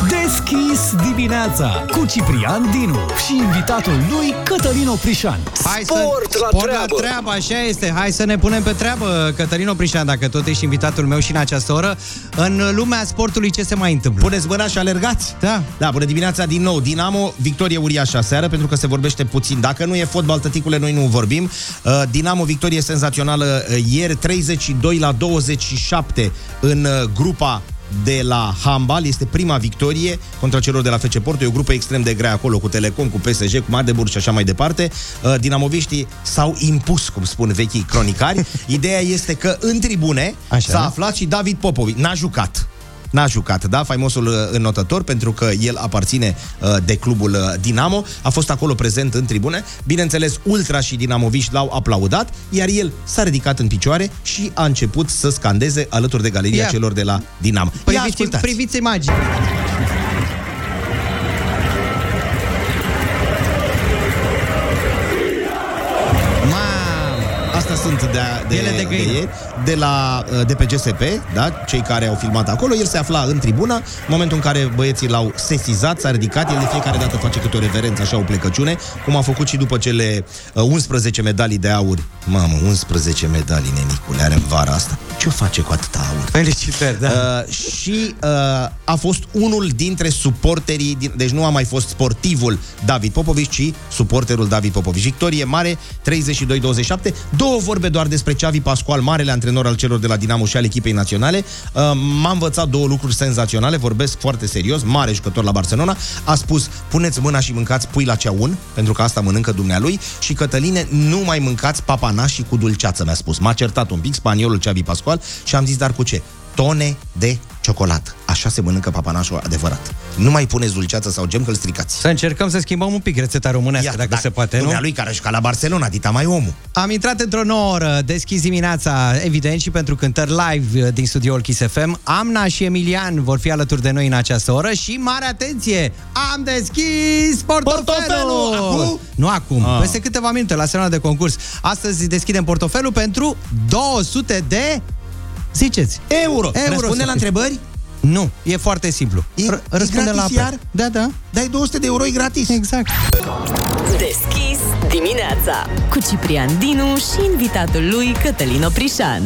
Deschis dimineața cu Ciprian Dinu și invitatul lui Cătălin Oprișan. Hai să, Sport la sport treabă! la treabă, așa este. Hai să ne punem pe treabă, Cătălin Oprișan, dacă tot ești invitatul meu și în această oră. În lumea sportului ce se mai întâmplă? Puneți mâna și alergați? Da. Da, bună dimineața din nou. Dinamo, victorie uriașă aseară, pentru că se vorbește puțin. Dacă nu e fotbal, tăticule, noi nu vorbim. Uh, Dinamo, victorie senzațională uh, ieri, 32 la 27 în uh, grupa de la handbal. Este prima victorie contra celor de la FC Porto. E o grupă extrem de grea acolo, cu Telecom, cu PSG, cu Magdeburg și așa mai departe. Uh, Dinamoviștii s-au impus, cum spun vechii cronicari. Ideea este că în tribune Așa. s-a aflat și David Popovici. N-a jucat. N-a jucat, da, faimosul uh, înnotător, pentru că el aparține uh, de clubul uh, Dinamo, a fost acolo prezent în tribune. Bineînțeles, ultra și dinamoviști l-au aplaudat, iar el s-a ridicat în picioare și a început să scandeze alături de galeria Ia. celor de la Dinamo. Ia Priviți, ascultați. priviți imagini. Astea sunt de, de, Piele de de, găină. ieri, de la uh, de pe GSP, da? cei care au filmat acolo. El se afla în tribună, în momentul în care băieții l-au sesizat, s-a ridicat, el de fiecare dată face câte o reverență, așa o plecăciune, cum a făcut și după cele uh, 11 medalii de aur. Mamă, 11 medalii, nenicule, are în vara asta. Ce o face cu atâta aur? Felicitări, da. Uh, și uh, a fost unul dintre suporterii, din, deci nu a mai fost sportivul David Popovici, ci suporterul David Popovici. Victorie mare, 32-27. Două vorbe doar despre Xavi Pascual, marele antrenor al celor de la Dinamo și al echipei naționale. Uh, m-a învățat două lucruri senzaționale, vorbesc foarte serios, mare jucător la Barcelona. A spus, puneți mâna și mâncați pui la ceaun, pentru că asta mănâncă dumnealui, și Cătăline, nu mai mâncați papanașii cu dulceață, mi-a spus. M-a certat un pic spaniolul Xavi Pascual și am zis, dar cu ce? Tone de ciocolată. Așa se mănâncă papanașul adevărat. Nu mai puneți dulceață sau gem că-l stricați. Să încercăm să schimbăm un pic rețeta românească, Ia, dacă da, se poate, nu? Dumnealui care a jucat la Barcelona, dita mai omul. Am intrat într-o nouă oră, deschis dimineața, evident, și pentru cântări live uh, din studioul Kiss FM. Amna și Emilian vor fi alături de noi în această oră și, mare atenție, am deschis portofelul! Portofelul! Acum? Nu acum, Ah. peste câteva minute, la semnul de concurs. Astăzi deschidem portofelul pentru 200 de... Ziceți. Euro. Euro. Răspunde să la fie. întrebări? Nu, e foarte simplu. E, R- răspunde e la gratis apel. iar? Da, da. Dai 200 de euro, e gratis. Exact. Deschis dimineața cu Ciprian Dinu și invitatul lui Cătălin Oprișan.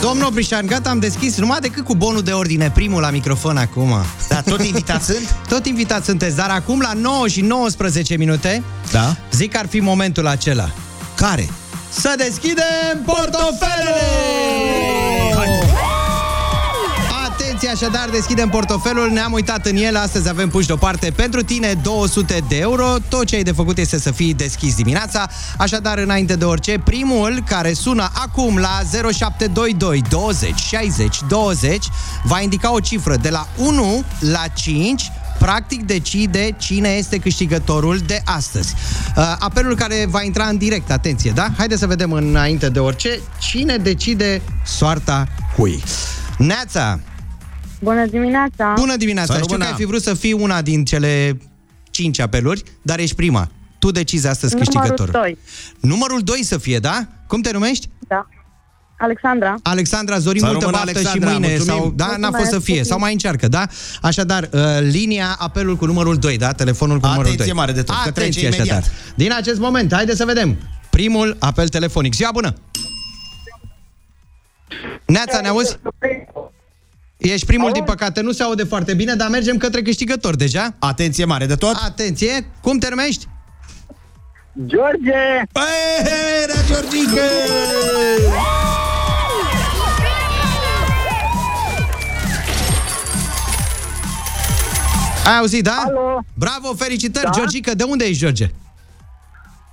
Domnul Oprișan, gata, am deschis numai decât cu bonul de ordine, primul la microfon acum. Da, tot invitați sunt? Tot invitați sunteți, dar acum la 9 și 19 minute, Da. zic că ar fi momentul acela. Care? Să deschidem portofelul! Atenție, așadar, deschidem portofelul, ne-am uitat în el, astăzi avem puși deoparte. Pentru tine 200 de euro, tot ce ai de făcut este să fii deschis dimineața, așadar, înainte de orice, primul care sună acum la 0722 20 60 20 va indica o cifră de la 1 la 5 practic decide cine este câștigătorul de astăzi. Uh, apelul care va intra în direct, atenție, da? Haideți să vedem înainte de orice cine decide soarta cui. Neața, Bună dimineața! bună dimineața! Să Știu că rămână. ai fi vrut să fii una din cele cinci apeluri, dar ești prima. Tu decizi astăzi Numărul câștigătorul. 2. Numărul 2 să fie, da? Cum te numești? Da. Alexandra. Alexandra Zori, Să multă rămână, baftă Alexandra, și mâine mulțumim. sau da, n-a Mulțumesc, fost să fie, mulțumim. sau mai încearcă, da? Așadar, uh, linia, apelul cu numărul 2, da? Telefonul cu numărul 2. Atenție mare de tot, că trece Atenție, imediat. așadar. Din acest moment, haide să vedem. Primul apel telefonic. Ziua bună! Neața, ne auzi? Ești primul, din păcate, nu se aude foarte bine, dar mergem către câștigător deja. Atenție mare de tot. Atenție, cum te numești? George! Păi, era Georgică! Ai auzit, da? Alo? Bravo, felicitări, Da? Georgică. De unde ești, George?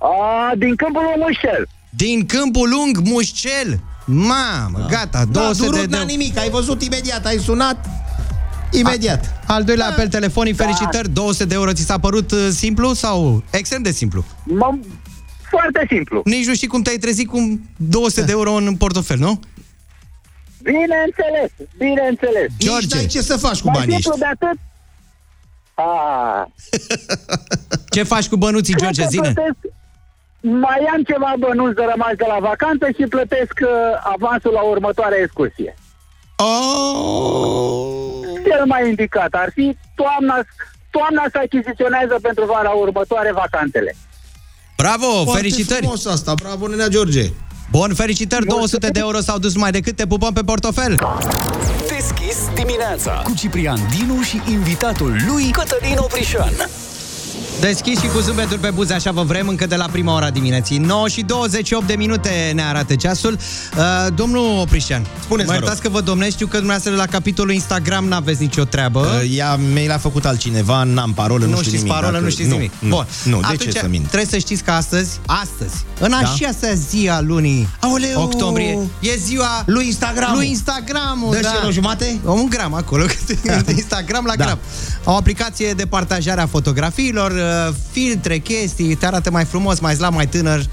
A, din câmpul lui Mușel. Din Câmpul Lung, Mușcel. Mamă, gata, 200 N-a de durut, n-a euro. nimic, ai văzut imediat, ai sunat imediat. Al doilea apel telefonic, felicitări, 200 de euro. Ți s-a părut uh, simplu sau extrem de simplu? M- foarte simplu. Nici nu știi cum te-ai trezit cu 200 de euro în portofel, nu? Bineînțeles, bineînțeles. Nici n-ai ce să faci cu Mai banii simplu ăștia. de atât. A, Ce faci cu bănuții, cred George? că Zine. plătesc, mai am ceva bănuți de rămas de la vacanță și plătesc uh, avansul la următoarea excursie. Oh! cel mai indicat ar fi toamna, toamna să achiziționează pentru vara următoare vacanțele. Bravo, Foarte felicitări! frumos asta, bravo, Nenea George! Bun, felicitări, 200 de euro s-au dus mai decât, te pupăm pe portofel! Deschis dimineața cu Ciprian Dinu și invitatul lui Cătălin Oprișan. Deschis și cu zâmbetul pe buze, așa vă vrem, încă de la prima ora dimineții. 9 și 28 de minute ne arată ceasul. Uh, domnul Oprișan, Spuneți, mă vă rog. iertați că vă domnesc, știu că dumneavoastră la capitolul Instagram n-aveți nicio treabă. Uh, Ea mi l-a făcut altcineva, n-am parolă, nu, nu știu știți nimic. parolă, dacă- nu știți nu, nimic. Nu, Bun. nu de Atunci, ce să mint? Trebuie să știți că astăzi, astăzi, în Da? a șasea zi a lunii Aoleu! octombrie, e ziua Lui Instagram. lui Instagram. Dă și el o jumate? Un gram acolo, Instagram la Da. gram. O aplicație de partajare a fotografiilor, uh, filtre, chestii, te arată mai frumos, mai slab, mai tânăr.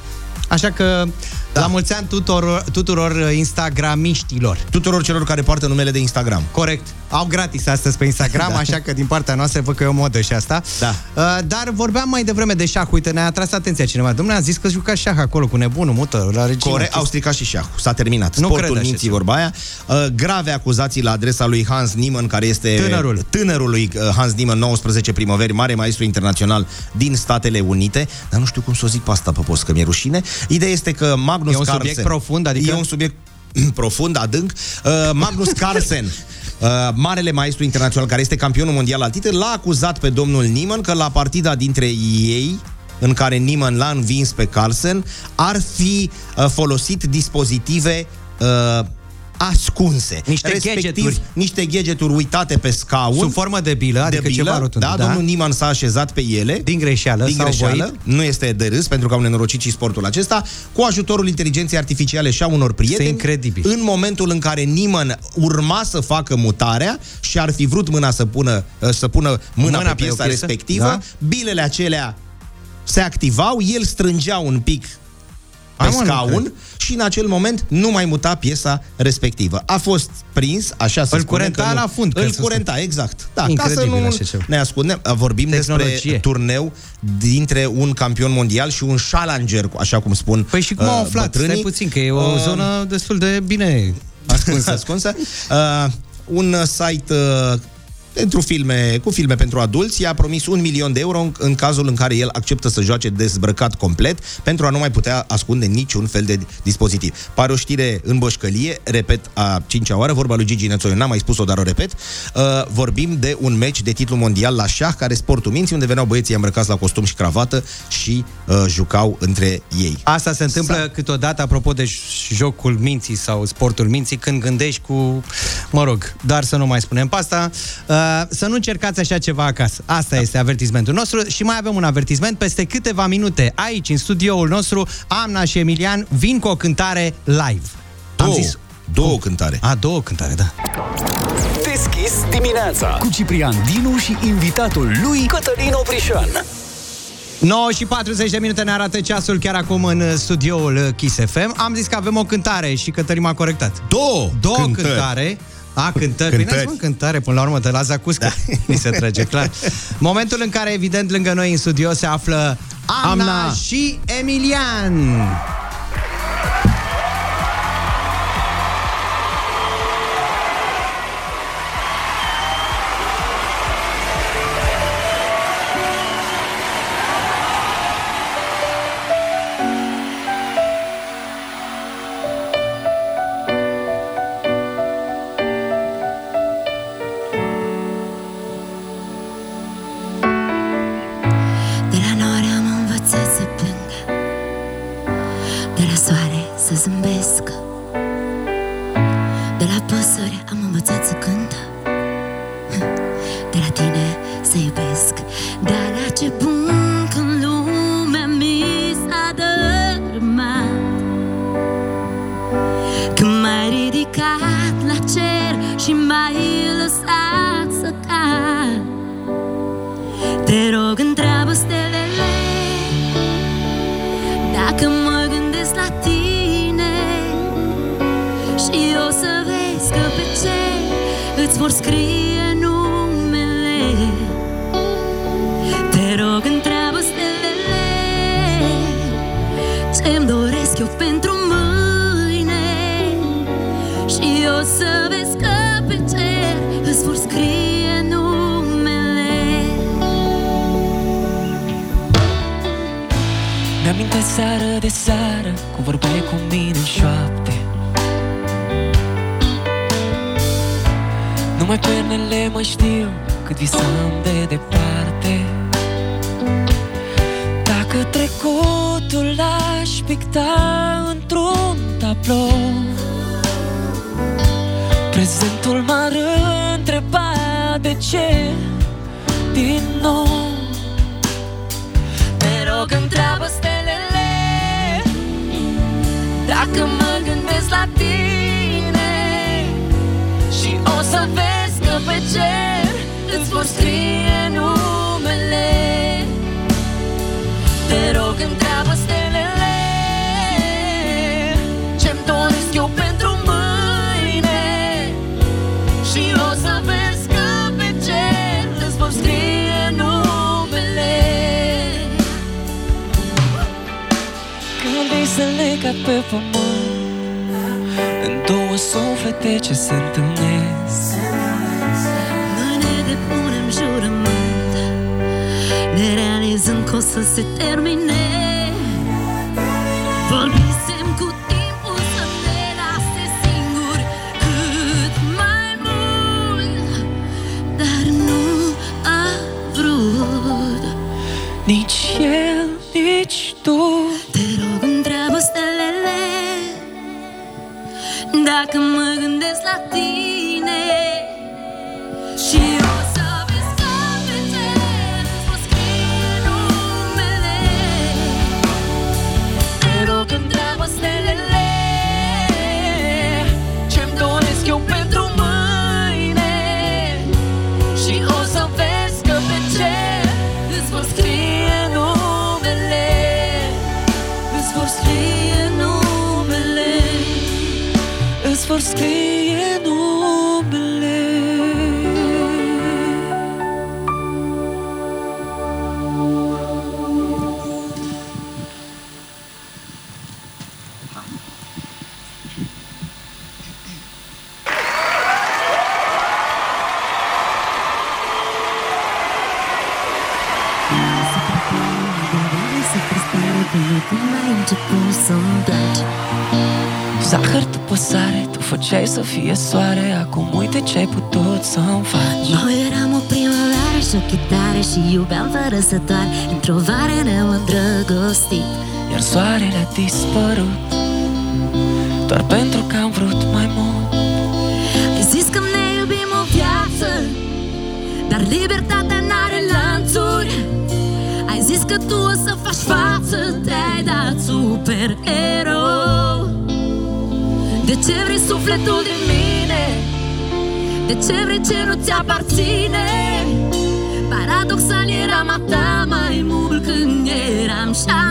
Așa că da. la mulți ani tuturor, tuturor uh, instagramiștilor. Tuturor celor care poartă numele de Instagram. Corect. Au gratis astăzi pe Instagram, Da. da. așa că din partea noastră văd că e o modă și asta. Da. Uh, dar vorbeam mai devreme de șah. Uite, ne-a atras atenția cineva. Domnule, a zis că juca șah acolo cu nebunul, mută, la regina. Corect, au stricat și șahul. S-a terminat. Nu Sportul cred așa minții, ceva. vorba aia. Uh, grave acuzații la adresa lui Hans Niemann, care este Tânărul. tânărul lui uh, Hans Niemann, 19 primăveri, mare maestru internațional din Statele Unite. Dar nu știu cum să o zic pe asta pe post, că mi-e rușine. Ideea este că Magnus E un Carlsen... subiect profund, adică- E un subiect profund, adânc. Uh, Magnus Carlsen, uh, marele maestru internațional care este campionul mondial al titel, l-a acuzat pe domnul Niemann că la partida dintre ei în care Niemann l-a învins pe Carlsen, ar fi uh, folosit dispozitive uh, ascunse. Niște respectiv gadgeturi. niște gadgeturi uitate pe scaun. Sub formă de bilă, adică ceva rotund, Da, da. domnul Niemann s-a așezat pe ele. Din greșeală Din sau greșeală. voit. Nu este de râs, pentru că au nenorocit și sportul acesta. Cu ajutorul inteligenței artificiale și a unor prieteni. Este incredibil. În momentul în care Niemann urma să facă mutarea și ar fi vrut mâna să pună, să pună mâna, Mâna pe pe o piesa piesă, respectivă, da. bilele acelea se activau, el strângea un pic pe Hai, mă, nu scaun cred. și în acel moment nu mai muta piesa respectivă. A fost prins, așa se Îl spune curenta că nu- la fund, că Îl să curenta, exact. Da, ca să Incredibil nu așa ceva. ne ascundem. Vorbim Tehnologie. despre turneu dintre un campion mondial și un challenger, așa cum spun Păi și cum au uh, aflat? bătrânii. Stai puțin, că e o Uh, zonă destul de bine ascunsă, ascunsă. Uh, un site uh, pentru filme, cu filme pentru adulți, i-a promis un milion de euro în, în cazul în care el acceptă să joace dezbrăcat complet pentru a nu mai putea ascunde niciun fel de dispozitiv. Pare o știre în bășcălie, repet a cincea oară, vorba lui Gigi Nețoiu, n-am mai spus-o, dar o repet. Uh, vorbim de un meci de titlu mondial la șah, care sportul minții, unde veneau băieții îmbrăcați la costum și cravată și uh, jucau între ei. Asta se întâmplă câteodată, apropo de j- jocul minții sau sportul minții, când gândești cu, mă rog, dar să nu mai spunem pe asta, uh, să nu încercați așa ceva acasă. Asta este avertismentul nostru și mai avem un avertisment. Peste câteva minute, aici, în studioul nostru, Amna și Emilian vin cu o cântare live. Două, două cântare. A, două cântare, da. Deschis dimineața cu Ciprian Dinu și invitatul lui Cătălin Oprișan. 9 și 40 de minute ne arată ceasul chiar acum în studioul Kiss FM. Am zis că avem o cântare și Cătălin m-a corectat. Două Două cântări. cântare. A, cântări. Păi Cântări. n-ați spun cântare, până la urmă, de la Zacuscă. Da. Mi se trage, clar. Momentul în care, evident, lângă noi în studio se află Amna, Amna. și Emilian. Te rog, întreabă stelele Dacă mă gândesc la tine. Și o să vezi că pe cer Îți vor scrie seară de seară Cum vorbeai cu mine în șoapte. Numai pernele mai știu Cât visam de departe. Dacă trecutul l-aș picta într-un tablou Prezentul m-ar întreba de ce din nou. Te rog, întreabă stelele Dacă mă gândesc la tine Și o să vezi că pe cer Îți vor scrie numele. Te rog, întreabă stelele Ce-mi doresc eu pentru visele legat pe pământ. În două suflete ce se întâlnesc. Noi ne depunem jurământ. Ne realizăm că o să se termine. Vorbisem cu timpul să ne lase singuri Cât mai mult Dar nu a vrut. Nici gândesc la tine. Și o să vezi că pe cer Îți pot scrie numele. Te rog, întreabă stelele Ce-mi doresc eu pentru mâine. Și o să vezi că pe cer Îți vor scrie numele. Îți vor scrie numele. Îți vor scrie să fie soare Acum uite ce-ai putut să-mi faci. Noi eram o primăvară și o chitară Și iubeam fără să doar. Într-o vară ne-am îndrăgostit. Iar soarele a dispărut Doar pentru că am vrut mai mult. Ai zis că ne iubim o viață Dar libertatea n-are lanțuri. Ai zis că tu o să faci față Te-ai dat supererou De ce vrei sufletul din mine? De ce vrei ce nu ți aparține? Paradoxal eram a ta mai mult când eram și-a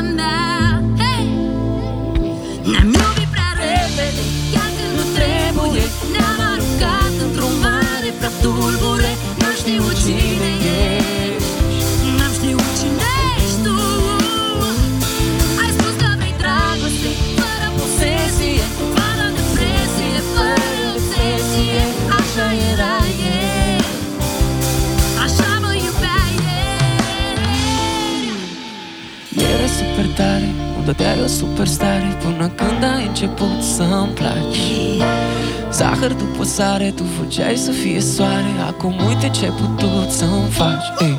Până când ai început să-mi placi? Zahăr după sare, tu fugeai să fie soare. Acum uite ce ai putut să-mi faci. Ei.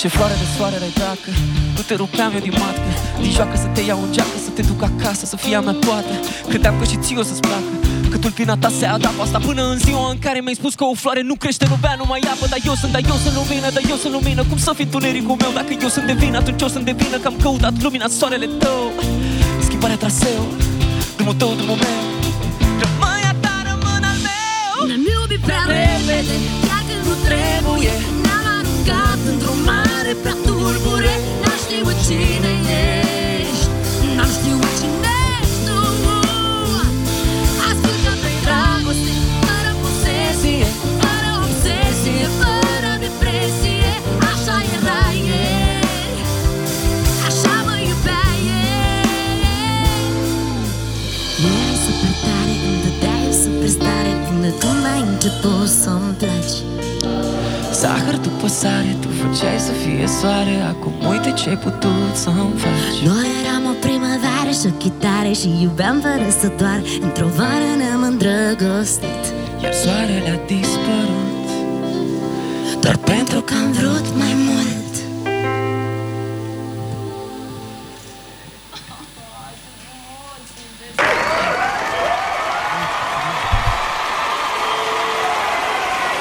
Ce floare de soare erai dacă Nu te rupeam eu din matcă. Din joacă să te iau în geacă Să te duc acasă, să fie a mea toată. Credeam că și ție o să-ți placă. Că tulpina ta se adapă Asta până în ziua în care mi-ai spus că o floare nu crește, nu bea, nu mai apă. Dar eu sunt, dar eu sunt lumină, dar eu sunt lumină. Cum să fi întunericul meu? Dacă eu sunt de vină Atunci eu sunt de vină că am căutat lumina soarele tău Schimbarea traseu, drumul tău, drumul meu. Rămâi a ta, rămân al meu. Ne-am iubit prea repede, chiar când nu trebuie Ne-am aruncat într-o mare prea tulbure. N-am știut cine ești superstare Până când ai început să-mi placi. Zahăr după sare, tu făceai să fie soare. Acum uite ce ai putut să-mi faci. Noi eram primăvară și o chitară Și iubeam fără să doar. Într-o vară ne-am îndrăgostit. Iar soarele a dispărut. Doar pentru că am vrut mai mult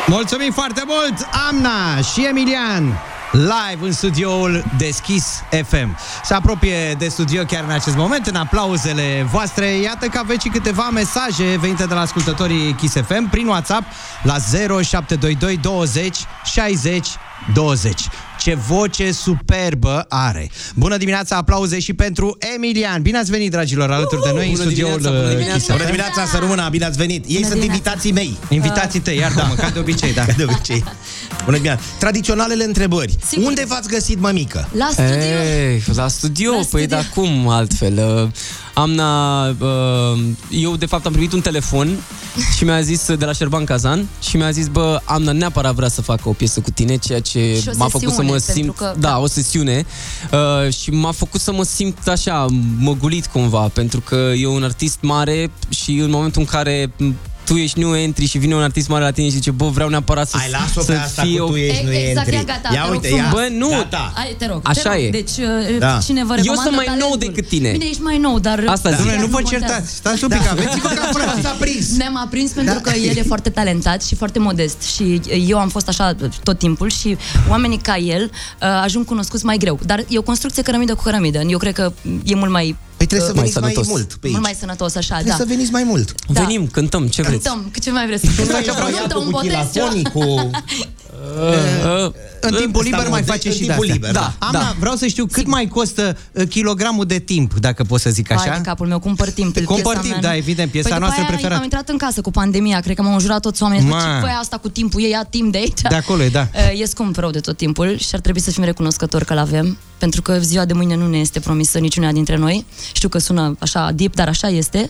Mulțumim foarte mult, Amna și Emilian! Live în studioul Deschis FM. Se apropie de studio chiar în acest moment, în aplauzele voastre. Iată că aveți și câteva mesaje venite de la ascultătorii Kiss FM prin WhatsApp la 0722 20 60 20. Ce voce superbă are! Bună dimineața, aplauze și pentru Emilian! Bine ați venit, dragilor, alături de noi în Bună studioul dimineața, bună uh, dimineața. Kiss FM. Bună dimineața, să rămână, bine ați venit. Ei sunt invitații mei. Invitații tăi, iartă-mă, ca de obicei, da. Ca de obicei. Bună dimineața. Tradiționalele întrebări. Unde v-ați găsit, mămică? La studio. Ei, la studio, la păi da cum altfel? Uh, Amna, uh, eu de fapt am primit un telefon și mi-a zis de la Șerban Kazan și mi-a zis, bă, Amna neapărat vrea să facă o piesă cu tine, ceea ce Și o m-a făcut să mă sesiune, simt... pentru că- Da, o sesiune uh, și m-a făcut să mă simt așa, măgulit cumva, pentru că e un artist mare și în momentul în care m, tu ești new entry și vine un artist mare la tine și zice, bă, vreau neapărat să, Hai, las-o să pe asta fie cu o... tu ești new Exact, entry. ia gata, Ia te rog uite, frumos. ia. Bă, nu. Gata. Hai, te rog, Așa te rog. e. Deci, uh, Da. cine vă Eu recomandă sunt mai nou talentul? decât tine. Bine, ești mai nou, dar... Asta zic. chiar Dom'le, nu vă contează. certați. Stați un pic, aveți-vă ca frații. S-a prins. Ne-am aprins pentru că el e foarte talentat și foarte modest și eu am fost așa tot timpul și oamenii ca el uh, ajung cunoscuți mai greu. Dar e o construcție cărămidă cu cărămidă. Eu cred că e mult mai... Păi trebuie să uh, veniți mai, sănătos. mult pe aici. Mult mai sănătos, așa, Trebuie da. să veniți mai mult. Da. Venim, cântăm, ce vreți? Cântăm, ce mai vreți? Când Cântăm, ai cântăm, băiatul un cu botez, ceva? chilafonii, cu... Uh, În timpul liber mai modest, face în și de timpul astea. liber, da. Amna, Da. vreau să știu cât mai costă uh, kilogramul de timp, dacă pot să zic așa. Hai de capul meu, cumpăr timp. pe Cumpăr piesa timp, mea, da, nu? evident, piesa păi după noastră aia preferată. Am intrat în casă cu pandemia, cred că m-au înjurat toți oamenii. Zic, Ma. Ce fă asta cu timpul? Ei ia timp de aici. De acolo e, da. E scump rău de tot timpul și ar trebui să fim recunoscători că l-avem, pentru că ziua de mâine nu ne este promisă niciuna dintre noi. Știu că sună așa deep, dar așa este.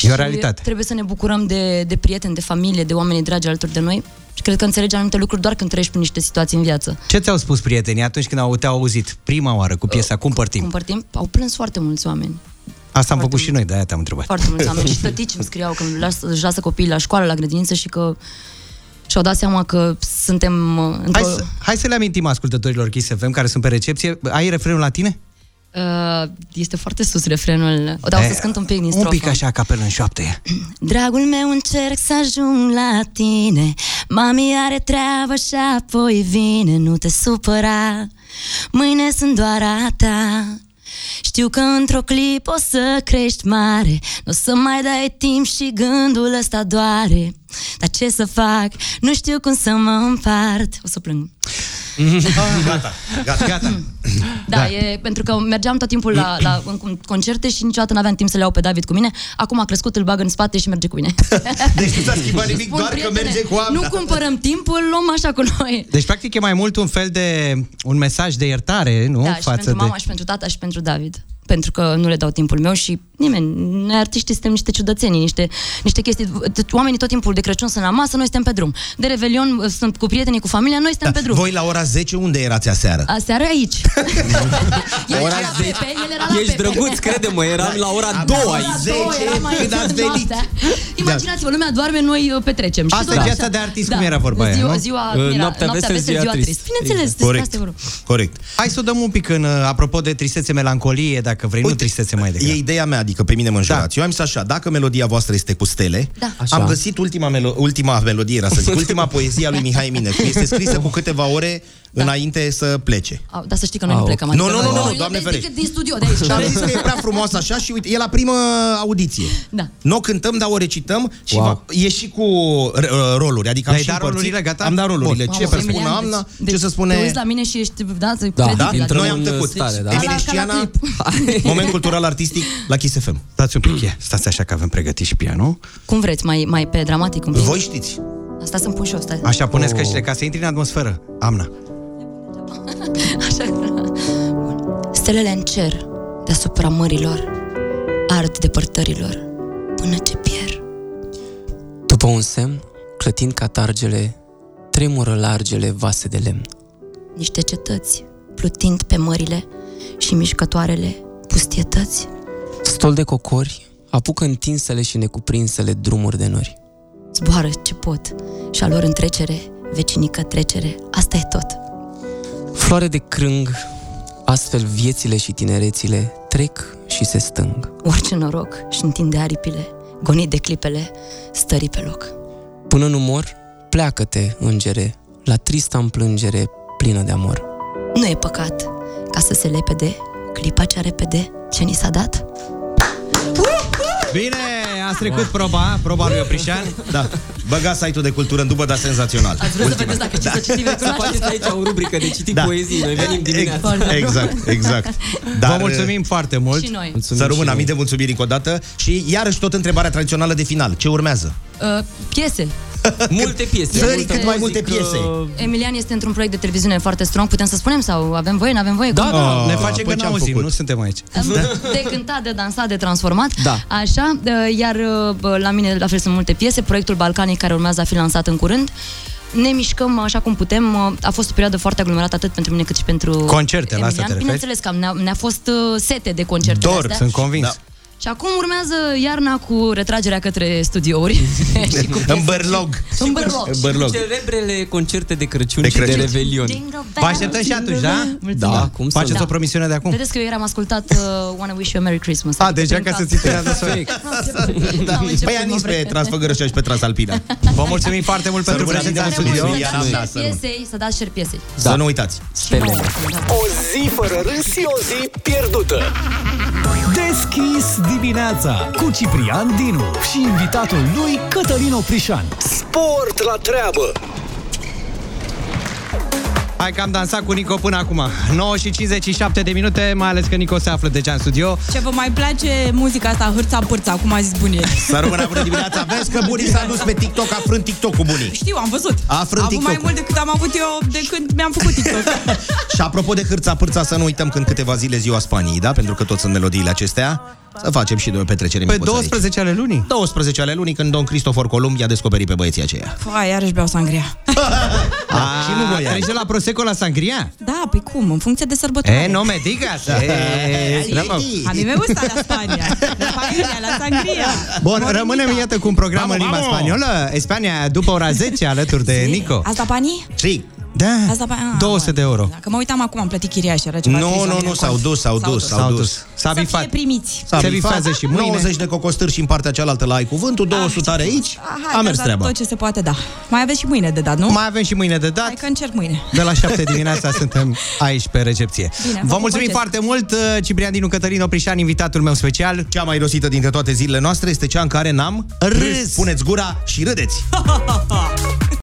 E o realitate. trebuie să ne bucurăm de, de prieteni, de familie, de oameni dragi alături de noi. Și cred că înțelegi anumite lucruri doar când treci prin niște situații în viață. Ce ți-au spus prietenii atunci când au, te-au auzit prima oară cu piesa Cumpăr timp? Cumpăr timp, au plâns foarte mulți oameni. Asta am făcut și noi, de-aia te-am întrebat. Foarte mulți oameni și tătici îmi scriau că las, își lasă copiii la școală, la grădiniță și că și-au dat seama că suntem uh, Hai, într-o... să, hai să le amintim ascultătorilor Kiss FM care sunt pe recepție. Ai refrenul la tine? Uh, este foarte sus refrenul. O dau E, să cânt un pic din Un strofă. pic așa, capelă în șoapte. Dragul meu, încerc să ajung la tine Mami are treabă și apoi vine Nu te supăra Mâine sunt doar a ta Știu că într-o clip o să crești mare Nu o să mai dai timp și gândul ăsta doare Dar ce să fac? Nu știu cum să mă împart O să plâng Gata, gata. Gata. Da, da, e pentru că mergeam tot timpul la, la în concerte și niciodată n-aveam timp să le iau pe David cu mine. Acum a crescut, îl bag în spate și merge cu mine. Deci nu s-a schimbat nimic, Spun, doar că prietene, merge cu Amna. Nu cumpărăm timpul, îl luăm așa cu noi. Deci, practic, e mai mult un fel de... un mesaj de iertare, nu? Da, și pentru mama și pentru tata și pentru David. Pentru că nu le dau timpul meu și nimeni, noi artiștii suntem niște ciudățenii, niște, niște chestii. Oamenii tot timpul de Crăciun sunt la masă, noi suntem pe drum. De Revelion sunt cu prietenii, cu familia, noi suntem pe drum. Voi la ora 10 unde erați aseară? Aseară aici. El Ora era la 10. Pepe, el era la Ești Pepe. drăguț, crede-mă, eram la ora 2 La aici. două, eram aici când ați venit. noaptea. Imaginați-vă, lumea doarme, noi uh, petrecem. Și Asta tot e așa. viața de artist, cum era vorba aia, ziua, nu? Ziua, Uh, cum era? noaptea vesel, ziua trist. trist. Bineînțeles, despre Corect. asta e vorba. Corect. Hai să o dăm un pic în, uh, apropo de tristețe, melancolie, dacă vrei, nu tristețe mai degrabă. E ideea mea, adică pe mine mă înjurați. Eu am zis așa, dacă melodia voastră este cu stele, Da. Așa. am găsit ultima, melo- ultima melodie, era să zic, ultima poezie a lui Mihai Eminescu. Este scrisă cu câteva ore înainte să plece. Au, Dar să știi că noi nu Au. plecăm. Nu, adică nu, nu, noi- nu, noi Doamne de- ferește. decât din studio de aici. Și am zis că e prea frumoasă așa și uite, e la primă audiție. Da. Nu o cântăm, dar o recităm și Wow. va, e și cu r- uh, roluri. Adică am Le-ai și dat împărțit- rolurile, gata? Am dat rolurile. Mamă, Ce să Emilian, spună Amna, deci- ce să Te spune... uiți la mine și ești, da, Da, credibil. da, adică- intrăm Noi am în tăcut. stare, da. Ca la- Emile ca la Știana, clip. moment cultural artistic la Kiss FM. Stați un pic, ia, stați așa că avem pregătit și pianul. Cum vreți, mai, mai pe dramatic un pic? Voi știți. Asta să-mi pun și eu, stai. Așa, puneți Oh. căștile ca să intri în atmosferă. Amna. Așa. Bun. Stelele în cer, deasupra mărilor, ard depărtărilor, până ce pierd. După un semn, clătind catargele, tremură largele vase de lemn. Niște cetăți, plutind pe mările și mișcătoarele pustietăți. Stol de cocori, apucă întinsele și necuprinsele drumuri de nori. Zboară ce pot și a lor în trecere, vecinică trecere, asta e tot. Floare de crâng, astfel viețile și tinerețile trec și se stâng. Orice noroc și întinde aripile, gonit de clipele, stări pe loc. Până nu mor, pleacă-te, îngere, la trista împlângere plină de amor. Nu e păcat ca să se lepede clipa cea repede ce ni s-a dat. Bine, ați trecut proba, proba lui Oprișan. Da. Băga site-ul de cultură în dubă, dar senzațional. Ați vrut să vedeți dacă ce să citim Să faceți aici o rubrică de citit Da. poezii. Noi venim dimineața. Exact, exact. Vă mulțumim foarte mult. Și noi. Să rămână mii de mulțumiri încă o dată și iarăși tot întrebarea tradițională de final. Ce urmează? Uh, piese. Multe piese. Țării multă cât mai multe muzică. piese. Emilian este într-un proiect de televiziune foarte strong, putem să spunem sau avem voie, nu avem voie? Da, Cum? da, ne face păi că ce-am n-auzim, făcut? nu suntem aici. De cântat, de dansat, de transformat. Da. Așa, uh, iar uh, la mine la fel sunt multe piese, proiectul Balcanic care urmează a fi lansat în curând. Ne mișcăm așa cum putem. Uh, A fost o perioadă foarte aglomerată atât pentru mine cât și pentru Concerte, la asta Emilian. te referi? Bineînțeles că am- ne-a, ne-a fost uh, sete de concerte Dor, astea. sunt convins. Da. Și acum urmează iarna cu retragerea către studiouri. și cu În bărlog. În bărlog. În bărlog. Celebrele concerte de Crăciun De și de Crăciun. Revelion. Vă așteptăm și atunci, da? Da, cum să Faceți nu. o promisiune de acum? Vedeți că eu eram ascultat uh, Wanna Wish You a Merry Christmas. A, Adică deja prin ca să cap. ți trăiască soare. Da, am început, Păi mă anis pe vrei. Transfăgărăș și pe Transalpina. Vă mulțumim foarte mult pentru rămână prezența în bine, studio. mulțumim. Să dați Da, share să rămân. piesei, să dați share piesei. Să nu uitați. Stelele. O zi fără râs și o zi pierdută. Deschis dimineața cu Ciprian Dinu și invitatul lui Cătălin Oprișan. Sport la treabă. Hai că am dansat cu Nico până acum. 9 și 57 de minute, mai ales că Nico se află deja în studio. Ce vă mai place muzica asta, hârța pârța, cum a zis bunii. Să rămână bună dimineața. Vezi că bunii s-a dus pe TikTok, a frânt TikTok cu bunii. Știu, am văzut. A frânt Am avut mai TikTok-ul. mult decât am avut eu de când mi-am făcut TikTok. Și apropo de hârța pârța, să nu uităm când câteva zile ziua Spaniei, da? Pentru că tot sunt melodiile acestea. Să facem și noi o petrecere Pe micuță 12 ale lunii. aici. 12 ale lunii, când Don Cristofor Columb i-a descoperit pe băieții aceia. Fai, iarăși beau sangria. A, și nu voiai. Treci de la Prosecco la Sangria? Da, pe cum? În funcție de sărbătoare. E, no me digas. E, bravo. A mí me gusta la Spania. La paella, la sangria. Bun, Morenita. rămânem iată cu un program în Vamos, limba vamos. spaniolă. Spania după ora 10 alături de Nico. Asta banii? Și Da, Asta ba- ah, 200 de euro. Dacă mă uitam acum, am plătit chiria și era ceva Nu, trist la nu, mine nu, în s-au cont. dus, s-au dus, s-au dus. S-a Să fie bifat. primiți. S-a Se bifat, bifează și mâine. 90 de cocostârși și în partea cealaltă la ai cuvântul, 200 are aici, Ah, hai, a mers că treaba. Tot ce se poate, da. Mai aveți și mâine de dat, nu? Mai avem și mâine de dat. Hai că încerc mâine. De la 7 dimineața suntem aici pe recepție. Bine, Vă vă mulțumim pup, foarte mult, uh, Ciprian Dinu Cătălin Oprișan, invitatul meu special. Cea mai rosită dintre toate zilele noastre este cea în care n-am râs. Puneți gura și râdeți.